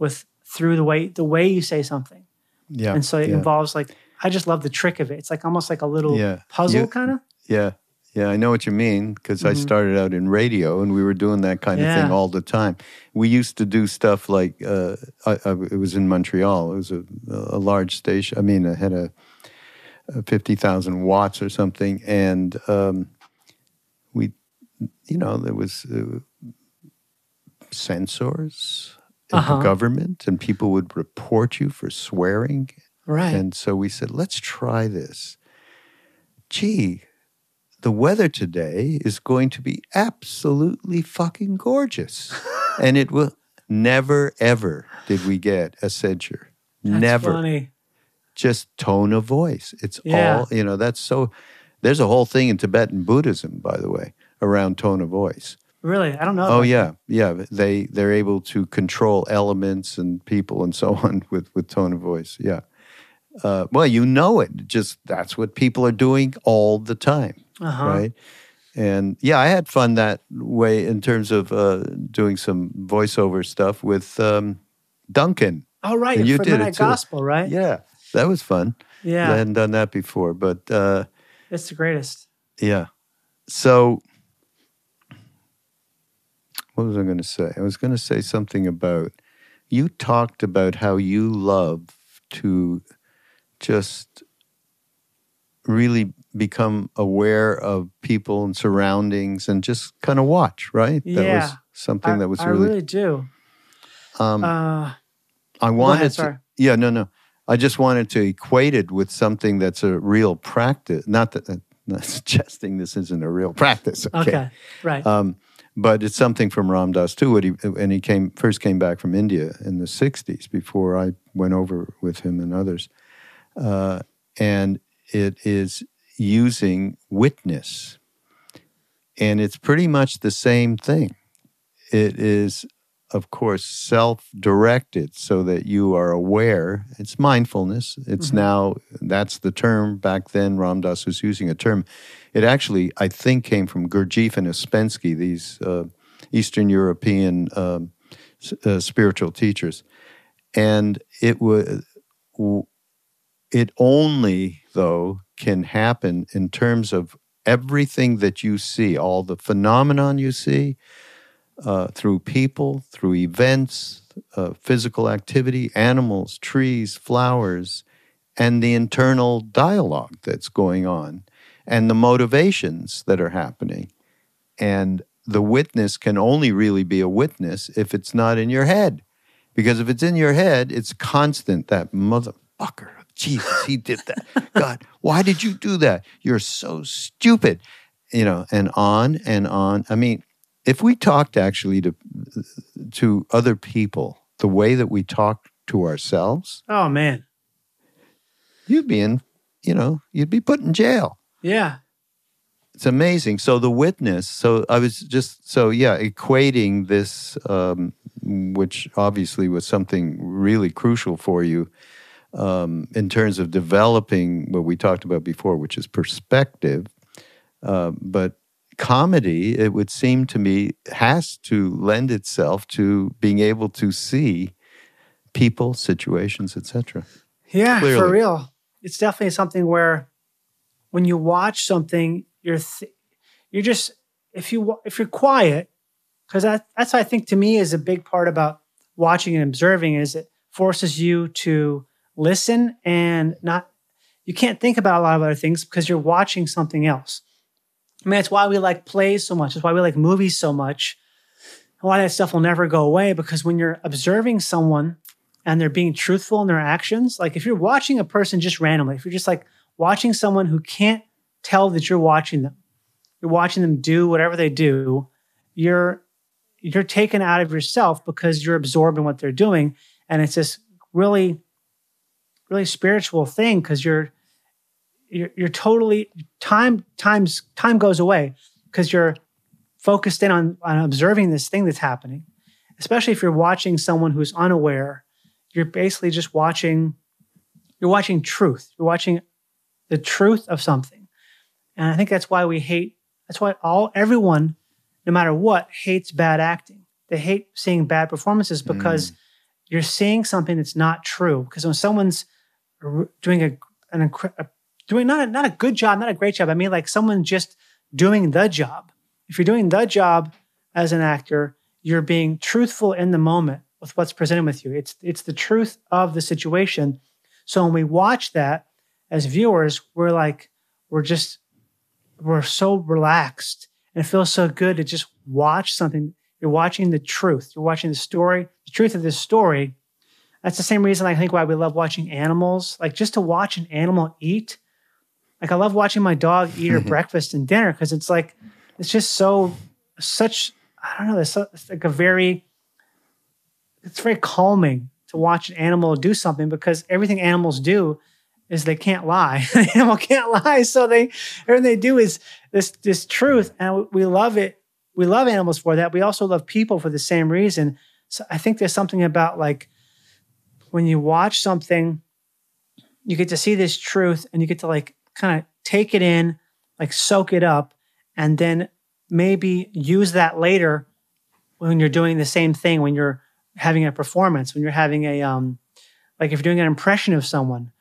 with through the way the way you say something. Yeah. And so it yeah. involves like I just love the trick of it. It's like almost like a little Yeah. puzzle kind of. Yeah. Yeah, I know what you mean because I Mhm. started out in radio and we were doing that kind of thing all the time. We used to do stuff like uh, I, I, it was in Montreal. It was a, a large station. I mean, it had a, a fifty thousand watts or something, and um, we, you know, there was uh, censors in Uh-huh. the government, and people would report you for swearing Right. and so we said, let's try this. Gee, the weather today is going to be absolutely fucking gorgeous. *laughs* and it will never, ever did we get a censure. That's never. funny. Just tone of voice. It's Yeah. all, you know, that's so. There's a whole thing in Tibetan Buddhism, by the way, around tone of voice. Really, I don't know. Oh yeah, yeah. They they're able to control elements and people and so *laughs* on with with tone of voice. Yeah. Uh, well, you know it. Just that's what people are doing all the time. Uh-huh. right? And yeah, I had fun that way in terms of uh, doing some voiceover stuff with um, Duncan. Oh, right. And you for did it too. Gospel, right? Yeah, that was fun. Yeah. I hadn't done that before, but uh, It's the greatest. yeah. So, what was I going to say? I was going to say something about you talked about how you love to just really become aware of people and surroundings and just kind of watch, right? That was Yeah. something I, that was really. I really. do. um, Uh, I wanted ahead, to. Yeah, no, no. I just wanted to equate it with something that's a real practice. Not that, uh, not *laughs* suggesting this isn't a real practice. Okay. Okay. Right. Um, but it's something from Ram Dass too. When he, and he came first came back from India in the '60s before I went over with him and others, uh, and it is using witness, and it's pretty much the same thing. It is, of course, self-directed, so that you are aware. It's mindfulness. It's Mhm. now that's the term. Back then, Ram Dass was using a term. It actually, I think, came from Gurdjieff and Ouspensky, these uh, Eastern European um, uh, spiritual teachers, and it was. It only, though, can happen in terms of everything that you see, all the phenomenon you see, uh, through people, through events, uh, physical activity, animals, trees, flowers, and the internal dialogue that's going on and the motivations that are happening. And the witness can only really be a witness if it's not in your head. Because if it's in your head, it's constant that motherfucker, Jesus, he did that. God, why did you do that? You're so stupid. You know, and on and on. I mean, if we talked actually to to other people the way that we talk to ourselves, oh man. you'd be in, you know, you'd be put in jail. Yeah. It's amazing. So the witness. So I was just so yeah, equating this, um, which obviously was something really crucial for you um, in terms of developing what we talked about before, which is perspective. Uh, but comedy, it would seem to me, has to lend itself to being able to see people, situations, etc. Yeah, for real. It's definitely something where when you watch something, you're th- you're just if you if you're quiet, because that, that's I think to me is a big part about watching and observing is it forces you to listen and not you can't think about a lot of other things because you're watching something else. I mean, that's why we like plays so much. That's why we like movies so much. A lot of that stuff will never go away because when you're observing someone and they're being truthful in their actions, like if you're watching a person just randomly, if you're just like watching someone who can't tell that you're watching them, you're watching them do whatever they do, you're you're taken out of yourself because you're absorbed in what they're doing, and it's this really, really spiritual thing because you're you're, you're totally time times time goes away because you're focused in on, on observing this thing that's happening. Especially if you're watching someone who's unaware you're basically just watching you're watching truth. You're watching the truth of something. And i think that's why we hate that's why all everyone no matter what hates bad acting. They hate seeing bad performances because mm. you're seeing something that's not true. Because when someone's doing a, an incre- doing not a, not a good job not a great job i mean like someone just doing the job. If you're doing the job as an actor, you're being truthful in the moment with what's presented with you. It's it's the truth of the situation. So when we watch that as viewers, we're like we're just we're so relaxed and it feels so good to just watch something. You're watching the truth. You're watching the story, the truth of this story. That's the same reason I think why we love watching animals. Like just to watch an animal eat. Like I love watching my dog eat her *laughs* breakfast and dinner because it's like it's just so such I don't know. It's, so, it's like a very it's very calming to watch an animal do something because everything animals do is they can't lie. *laughs* An animal can't lie, so they everything they do is this this truth, and we love it. We love animals for that. We also love people for the same reason. So I think there's something about like when you watch something, you get to see this truth, and you get to like kind of take it in, like soak it up, and then maybe use that later when you're doing the same thing when you're having a performance when you're having a um like if you're doing an impression of someone.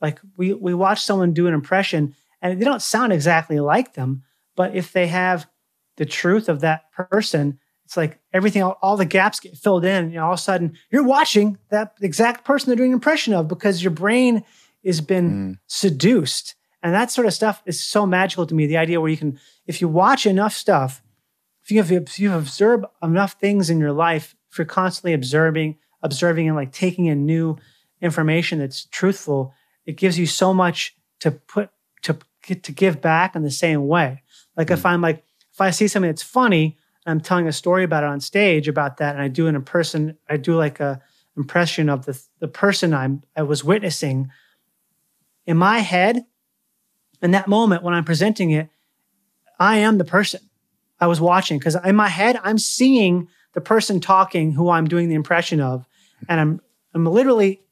Like we we watch someone do an impression and they don't sound exactly like them, but if they have the truth of that person, it's like everything, all, all the gaps get filled in. You know, all of a sudden you're watching that exact person they're doing an impression of because your brain has been mm. seduced. And that sort of stuff is so magical to me. The idea where you can, if you watch enough stuff, if you have, if you observe enough things in your life, if you're constantly observing, observing and like taking in new information that's truthful, it gives you so much to put to to give back in the same way. Like mm if I'm like if I see something that's funny, I'm telling a story about it on stage about that, and I do an impression, I do like a impression of the the person I'm I was witnessing. In my head, in that moment when I'm presenting it, I am the person I was watching because in my head I'm seeing the person talking who I'm doing the impression of, and I'm I'm literally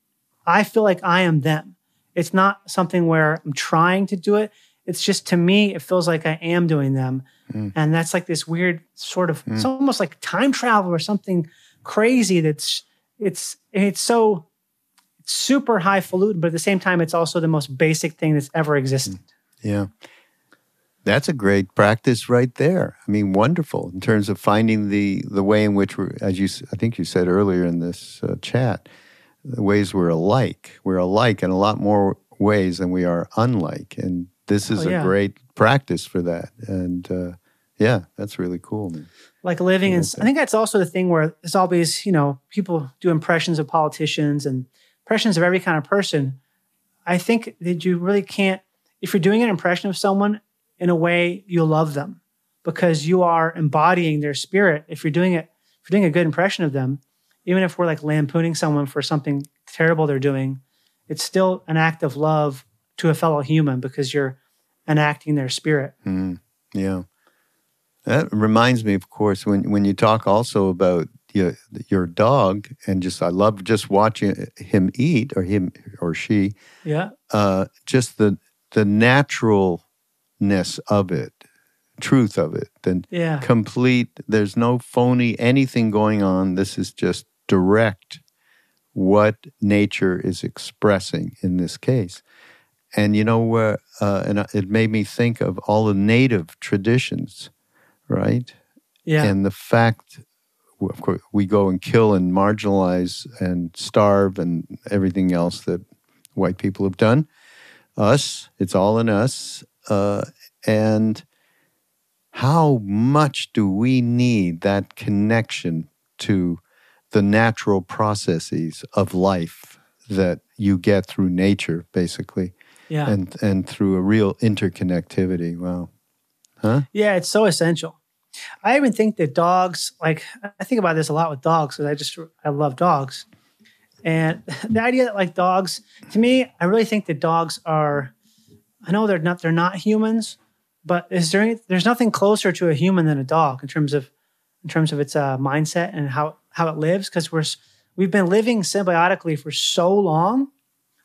I feel like I am them. It's not something where I'm trying to do it. It's just to me, it feels like I am doing them. Mm. And that's like this weird sort of, mm. it's almost like time travel or something crazy that's, it's, it's so, it's super highfalutin, but at the same time, it's also the most basic thing that's ever existed. Mm. Yeah. That's a great practice right there. I mean, wonderful in terms of finding the the way in which we're, as you, I think you said earlier in this uh, chat, the ways we're alike. We're alike in a lot more ways than we are unlike. And this is oh, yeah. a great practice for that. And uh, yeah, that's really cool, man. Like living in, I think that's also the thing where it's always, you know, people do impressions of politicians and impressions of every kind of person. I think that you really can't, if you're doing an impression of someone in a way, you love them because you are embodying their spirit. If you're doing it, if you're doing a good impression of them, even if we're like lampooning someone for something terrible they're doing, it's still an act of love to a fellow human because you're enacting their spirit. Mm, yeah. That reminds me, of course, when, when you talk also about your, your dog, and just I love just watching him eat or him or she. Yeah. Uh, just the the naturalness of it, truth of it, then yeah. complete. There's no phony anything going on. This is just direct what nature is expressing in this case. And you know, uh, uh, and it made me think of all the native traditions, right? Yeah. And the fact, of course, we go and kill and marginalize and starve and everything else that white people have done. Us, it's all in us. Uh, and how much do we need that connection to the natural processes of life that you get through nature, basically. Yeah. And and through a real interconnectivity. Wow. Huh? Yeah, it's so essential. I even think that dogs, like I think about this a lot with dogs because I just I love dogs. And *laughs* the idea that like dogs, to me, I really think that dogs are I know they're not they're not humans, but is there any, there's nothing closer to a human than a dog in terms of in terms of its uh, mindset and how how it lives because we're we've been living symbiotically for so long.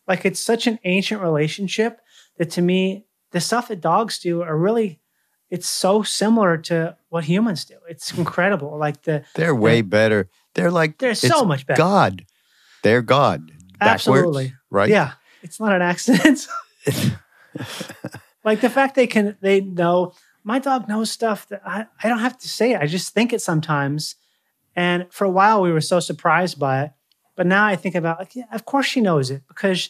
Like it's such an ancient relationship that to me, the stuff that dogs do are really it's so similar to what humans do. It's incredible. Like the They're way the, better. They're like they're so much better. God. They're God. Absolutely. Right? Yeah. It's not an accident. *laughs* like the fact they can they know my dog knows stuff that I, I don't have to say it. I just think it sometimes. And for a while, we were so surprised by it. But now I think about, like, yeah, of course she knows it because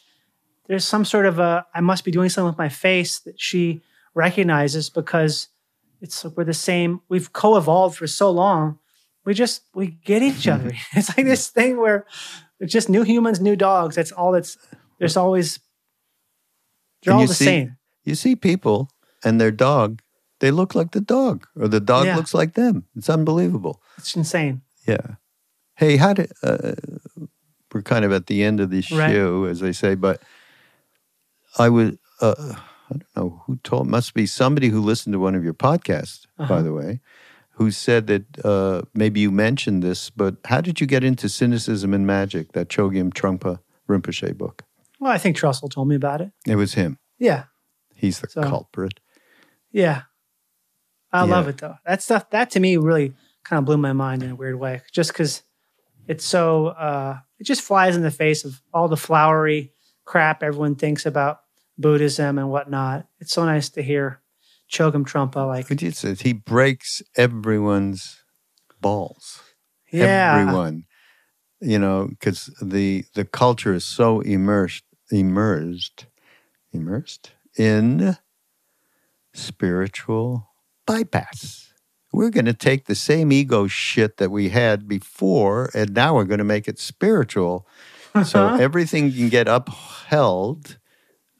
there's some sort of a, I must be doing something with my face that she recognizes because it's we're the same. We've co-evolved for so long. We just we get each other. *laughs* it's like this thing where it's just new humans, new dogs. That's all. That's there's always they're And all you the see- same. You see people and their dog, they look like the dog, or the dog Yeah. looks like them. It's unbelievable. It's insane. Yeah. Hey, how did uh, we're kind of at the end of this Right. show, as they say, but I would uh, I don't know who told must be somebody who listened to one of your podcasts, by Uh-huh. the way, who said that uh, maybe you mentioned this, but how did you get into cynicism and magic? That Chogyam Trungpa Rinpoche book. Well, I think Trussell told me about it. It was him. Yeah, He's the So- culprit. yeah. I Yeah. love it though. That stuff that to me really kind of blew my mind in a weird way. Just because it's so uh, it just flies in the face of all the flowery crap everyone thinks about Buddhism and whatnot. It's so nice to hear Chogyam Trungpa like But he says he breaks everyone's balls. yeah everyone you know because the the culture is so immersed immersed immersed in spiritual bypass we're going to take the same ego shit that we had before and now we're going to make it spiritual so everything can get upheld.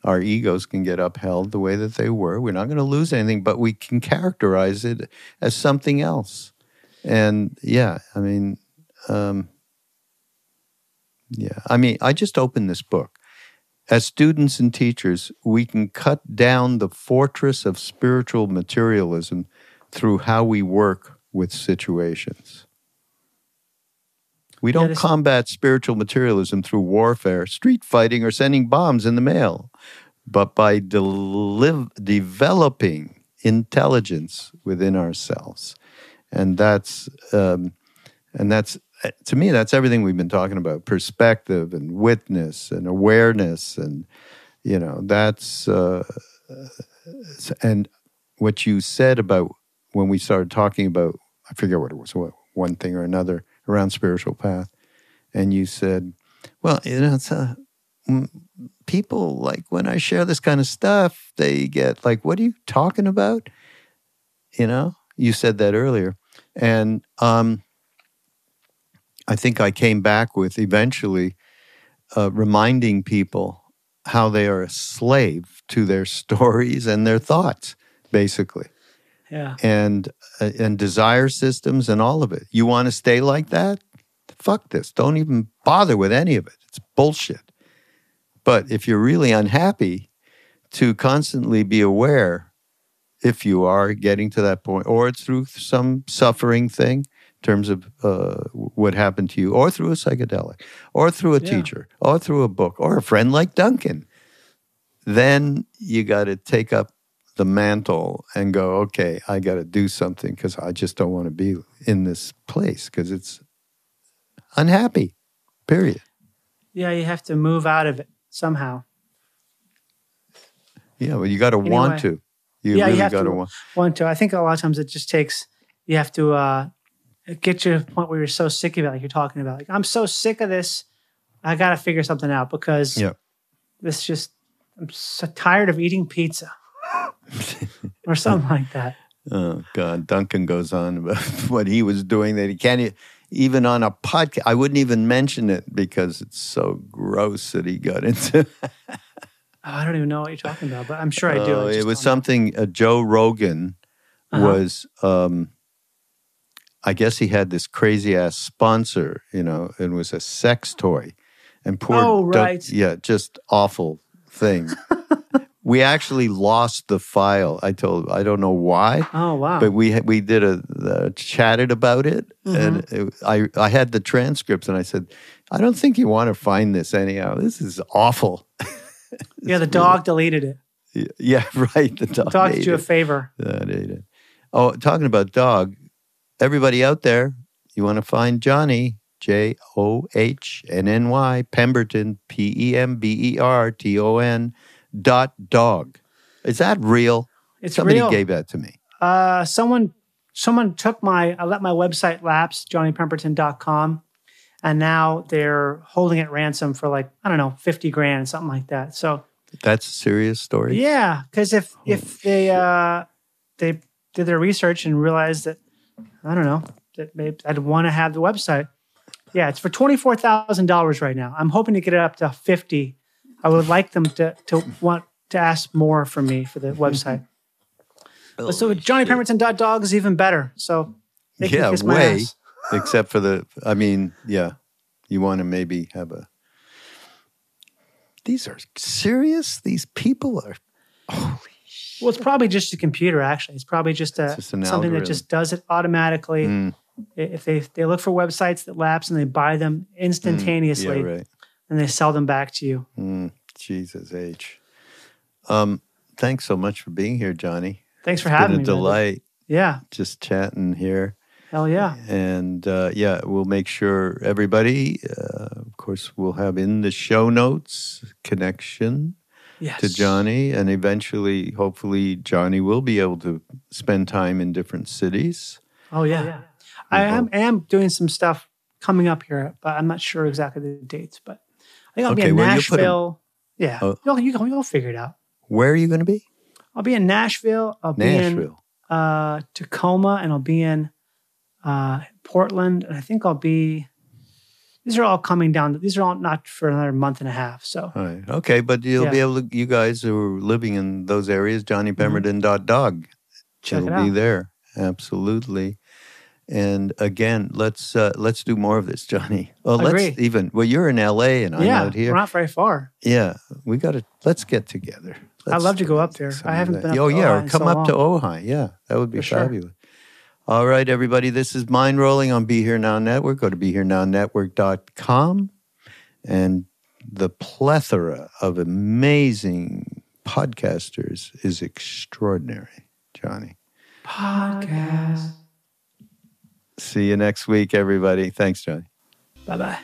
Our egos can get upheld the way that they were. We're not going to lose anything but we can characterize it as something else. And yeah i mean um, yeah i mean i just opened this book. As students and teachers we can cut down the fortress of spiritual materialism through how we work with situations we don't combat spiritual materialism through warfare street fighting or sending bombs in the mail but by developing intelligence within ourselves. And that's um, and that's to me that's everything we've been talking about perspective and witness and awareness and you know that's uh, and what you said about when we started talking about i forget what it was what, one thing or another around spiritual path. And you said well you know it's a mm, people like when i share this kind of stuff they get like what are you talking about? You know? You said that earlier. And um, I think I came back with eventually uh, reminding people how they are a slave to their *laughs* stories and their thoughts, basically, yeah. And uh, and desire systems and all of it. You want to stay like that? Fuck this! Don't even bother with any of it. It's bullshit. But if you're really unhappy, to constantly be aware if you are getting to that point, or it's through some suffering thing in terms of uh, what happened to you, or through a psychedelic, or through a Yeah. teacher, or through a book, or a friend like Duncan, then you got to take up the mantle and go, okay, I got to do something because I just don't want to be in this place because it's unhappy, period. yeah you have to move out of it somehow Yeah, well, you got to want to. You Yeah, you really have got to to. want. want to. I think a lot of times it just takes you have to uh, get to a point where you're so sick of it, like you're talking about. Like I'm so sick of this, I got to figure something out because Yeah. this just I'm so tired of eating pizza or something like that. *laughs* Oh God, Duncan goes on about *laughs* what he was doing that he can't even on a podcast. I wouldn't even mention it because it's so gross that he got into. *laughs* Oh, I don't even know what you're talking about, but I'm sure I do. Oh, I it was something uh, Joe Rogan Uh-huh. was. Um, I guess he had this crazy ass sponsor, you know, and was a sex toy, and poor. Oh, right. yeah, just awful thing. We actually lost the file. I told. I don't know why. Oh wow. but we we did a uh, chatted about it, and Mm-hmm. it, I I had the transcripts, and I said, I don't think you want to find this anyhow. This is awful. *laughs* yeah, the dog deleted it. yeah, *laughs* right. The dog, Dog did you a favor. That ate it. Oh, talking about dog, everybody out there, you want to find Johnny J O H N N Y Pemberton P E M B E R T O N dot dog. Is that real? It's Somebody real. gave that to me. Uh, someone someone took my I let my website lapse, johnnypemberton.com, and now they're holding it ransom for like, I don't know, 50 grand, something like that. So That's a serious story. yeah, because if if they uh they did their research and realized that I don't know that maybe I'd want to have the website. Yeah, it's for twenty four thousand dollars right now. I'm hoping to get it up to fifty. I would like them to to want to ask more from me for the website. But so JohnnyPemberton.dog is even better. So they can Yeah, kiss my way. ass. Except for the, I mean, yeah, you want to maybe have a. These are serious. These people are. Well, it's probably just a computer. Actually, it's probably just a just an something that just does it automatically. Mm, If they they look for websites that lapse and they buy them instantaneously. yeah, instantaneously, right. And they sell them back to you. Mm, Jesus H. Um, thanks so much for being here, Johnny. Thanks for It's having been a me. delight Yeah, just chatting here. hell yeah. And uh, yeah, we'll make sure everybody, uh, of course, we'll have in the show notes connection Yes. to Johnny. And eventually, hopefully, Johnny will be able to spend time in different cities. Oh yeah. I am, I am doing some stuff coming up here, but I'm not sure exactly the dates. But think I'll be Okay, in well, you'll put 'em- Nashville. Yeah, Oh. you'll, you, you'll figure it out. Where are you going to be? I'll be in Nashville. I'll be in uh, Tacoma, and I'll be in uh, Portland, and I think I'll be. These are all coming down. These are all not for another month and a half. So All right. Okay, but you'll Yeah. be able to, you guys who are living in those areas, johnnypemberton.dog. Mm-hmm. check It'll it be there. Absolutely. And again, let's uh, let's do more of this, Johnny. Well, let's even well, you're in LA and I'm yeah, out here. we're not very far. Yeah, we got to let's get together. I'd love to go up there. I haven't been up oh to yeah, Ojai or come so up to long. Ojai. Yeah, that would be For sure. fabulous. All right, everybody. This is Mindrolling on Be Here Now Network. Go to BeHereNowNetwork.com and the plethora of amazing podcasters is extraordinary, Johnny. Podcast. See you next week, everybody. Thanks, Johnny. Bye bye.